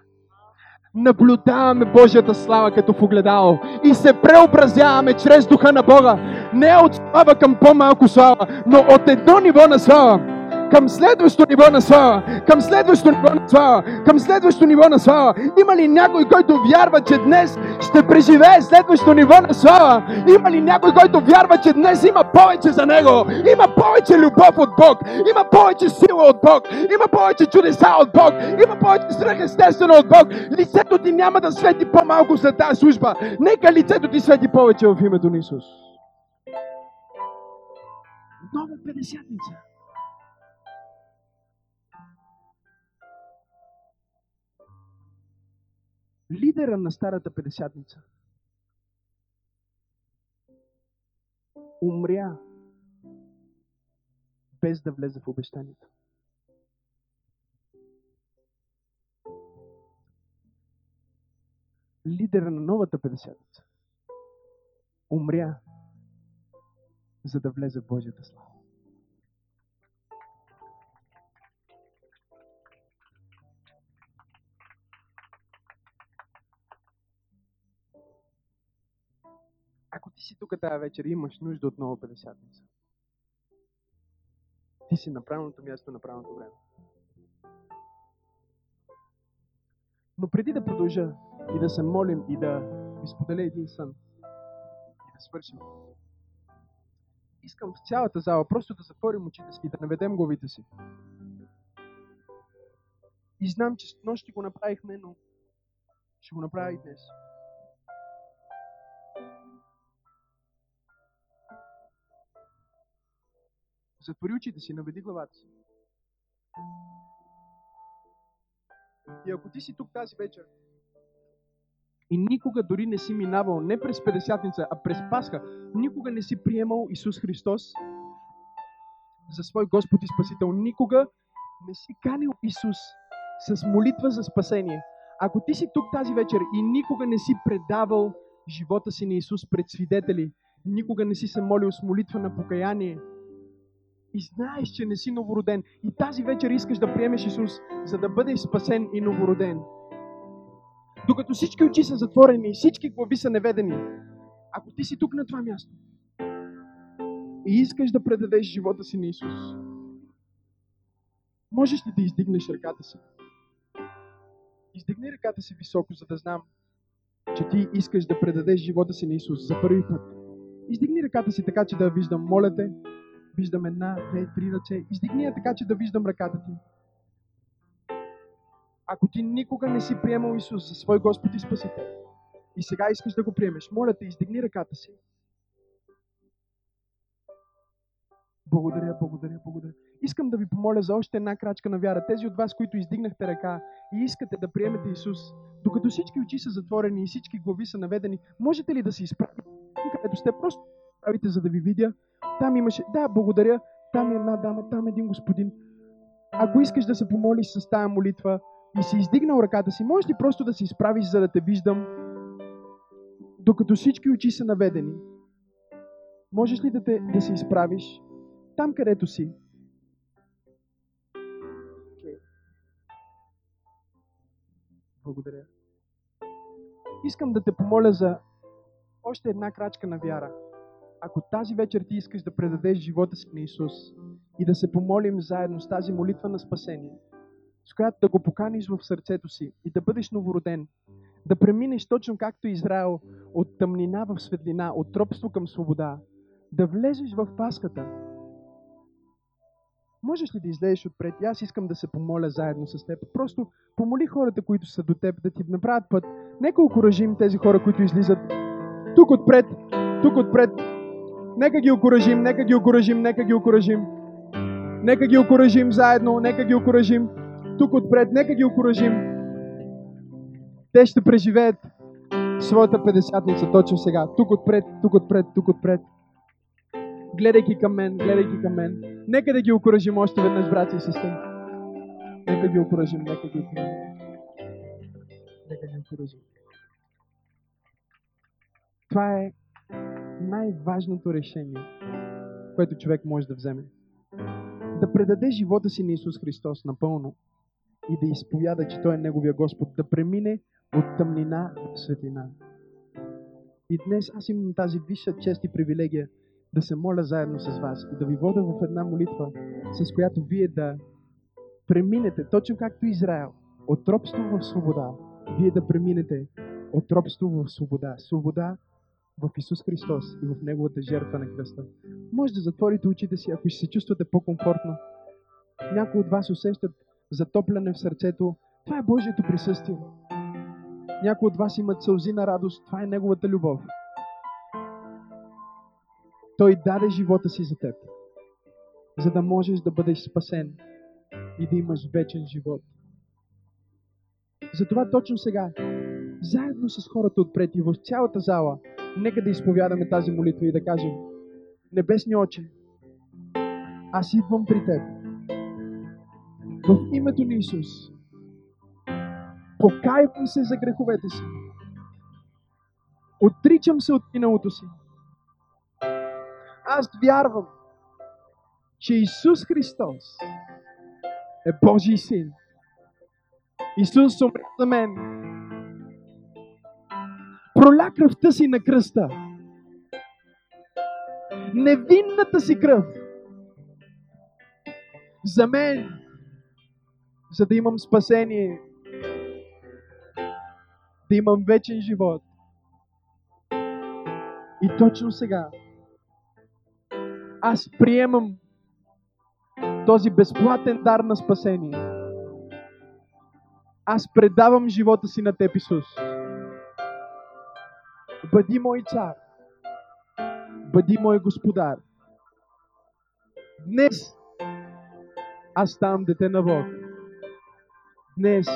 Speaker 2: наблюдаваме Божията слава като в огледало и се преобразяваме чрез Духа на Бога. Не от слава към по-малко слава, но от едно ниво на слава към следващо ниво на слава, към следващо ниво на слава, към следващо ниво на слава. Има ли някой, който вярва, че днес ще преживее следващо ниво на слава? Има ли някой, който вярва, че днес има повече за него? Има повече любов от Бог, има повече сила от Бог, има повече чудеса от Бог, има повече свръхестествено от Бог. Лицето ти няма да свети по-малко за тази служба. Нека лицето ти свети повече в името на Исус. Нова педесятница. Лидера на старата педесятница умря без да влезе в обещанието. Лидера на новата педесятница умря за да влезе в Божията слава. Ако ти си тук тази вечер имаш нужда от нова педесятница, ти си на правилното място, на правилното време. Но преди да продължа и да се молим и да ви споделя един сън и да свършим, искам в цялата зала просто да затворим очите си и да наведем главите си. И знам, че с нощи го направихме, но ще го направя и днес. Затвори очите си, наведи главата си. И ако ти си тук тази вечер и никога дори не си минавал не през Педесятница, а през Пасха, никога не си приемал Исус Христос за свой Господ и Спасител, никога не си канил Исус с молитва за спасение. Ако ти си тук тази вечер и никога не си предавал живота си на Исус пред свидетели, никога не си се молил с молитва на покаяние, и знаеш, че не си новороден. И тази вечер искаш да приемеш Исус, за да бъдеш спасен и новороден. Докато всички очи са затворени и всички глави са неведени, ако ти си тук на това място и искаш да предадеш живота си на Исус, можеш ли да издигнеш ръката си? Издигни ръката си високо, за да знам, че ти искаш да предадеш живота си на Исус за първи път. Издигни ръката си така, че да я виждам. Моля те, виждам една, две, три ръце. Издигни я така, че да виждам ръката ти. Ако ти никога не си приемал Исус за свой Господ и Спасител и сега искаш да го приемеш, моля те, издигни ръката си. Благодаря, благодаря, благодаря. Искам да ви помоля за още една крачка на вяра. Тези от вас, които издигнахте ръка и искате да приемете Исус, докато всички очи са затворени и всички глави са наведени, можете ли да се изправите, където сте? Просто правите, за да ви видя. Там имаше, да, благодаря, там е една дама, там е един господин. Ако искаш да се помолиш с тая молитва и си издигнал ръката си, можеш ли просто да се изправиш, за да те виждам, докато всички очи са наведени? Можеш ли да, те, да се изправиш там, където си? Благодаря. Искам да те помоля за още една крачка на вяра. Ако тази вечер ти искаш да предадеш живота си на Исус и да се помолим заедно с тази молитва на спасение, с която да го поканиш в сърцето си и да бъдеш новороден, да преминеш точно както Израел от тъмнина в светлина, от робство към свобода, да влезеш в паската, Можеш ли да излезеш отпред? И аз искам да се помоля заедно с теб. Просто помоли хората, които са до теб, да ти направят път. Нека окоръжим тези хора, които излизат тук отпред, тук отпред. Нека ги окоръжим, нека ги окоръжим, нека ги окоръжим. Нека ги окоръжим заедно, нека ги окоръжим. Тук отпред, нека ги окоръжим. Те ще преживеят своята педесятница точно сега. Тук отпред, тук отпред, тук отпред гледайки към мен, гледайки към мен. Нека да ги окоръжим още веднъж, брати и сестри. Нека ги окоръжим, нека ги окоръжим. Нека ги окоръжим. Това е най-важното решение, което човек може да вземе. Да предаде живота си на Исус Христос напълно и да изповяда, че Той е Неговия Господ, да премине от тъмнина в светлина. И днес аз имам тази висша чест и привилегия да се моля заедно с вас и да ви вода в една молитва, с която вие да преминете, точно както Израел, от робство в свобода, вие да преминете от робство в свобода. Свобода в Исус Христос и в Неговата жертва на кръста. Може да затворите очите си, ако ще се чувствате по-комфортно. Някои от вас усещат затопляне в сърцето. Това е Божието присъствие. Някои от вас имат сълзи на радост. Това е Неговата любов. Той даде живота си за теб, за да можеш да бъдеш спасен и да имаш вечен живот. Затова точно сега, заедно с хората отпред и в цялата зала, нека да изповядаме тази молитва и да кажем Небесни Отче, аз идвам при Теб. В името на Исус. Покайвам се за греховете си. Отричам се от миналото си аз вярвам, че Исус Христос е Божий син. Исус умря за мен. Проля кръвта си на кръста. Невинната си кръв. За мен. За да имам спасение. Да имам вечен живот. И точно сега аз приемам този безплатен дар на спасение. Аз предавам живота си на Теб, Исус. Бъди мой цар. Бъди мой господар. Днес аз ставам дете на Бог. Днес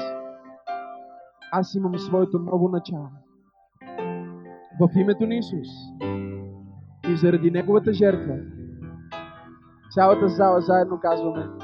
Speaker 2: аз имам своето ново начало. В името на Исус и заради Неговата жертва Цялата зала заедно казваме.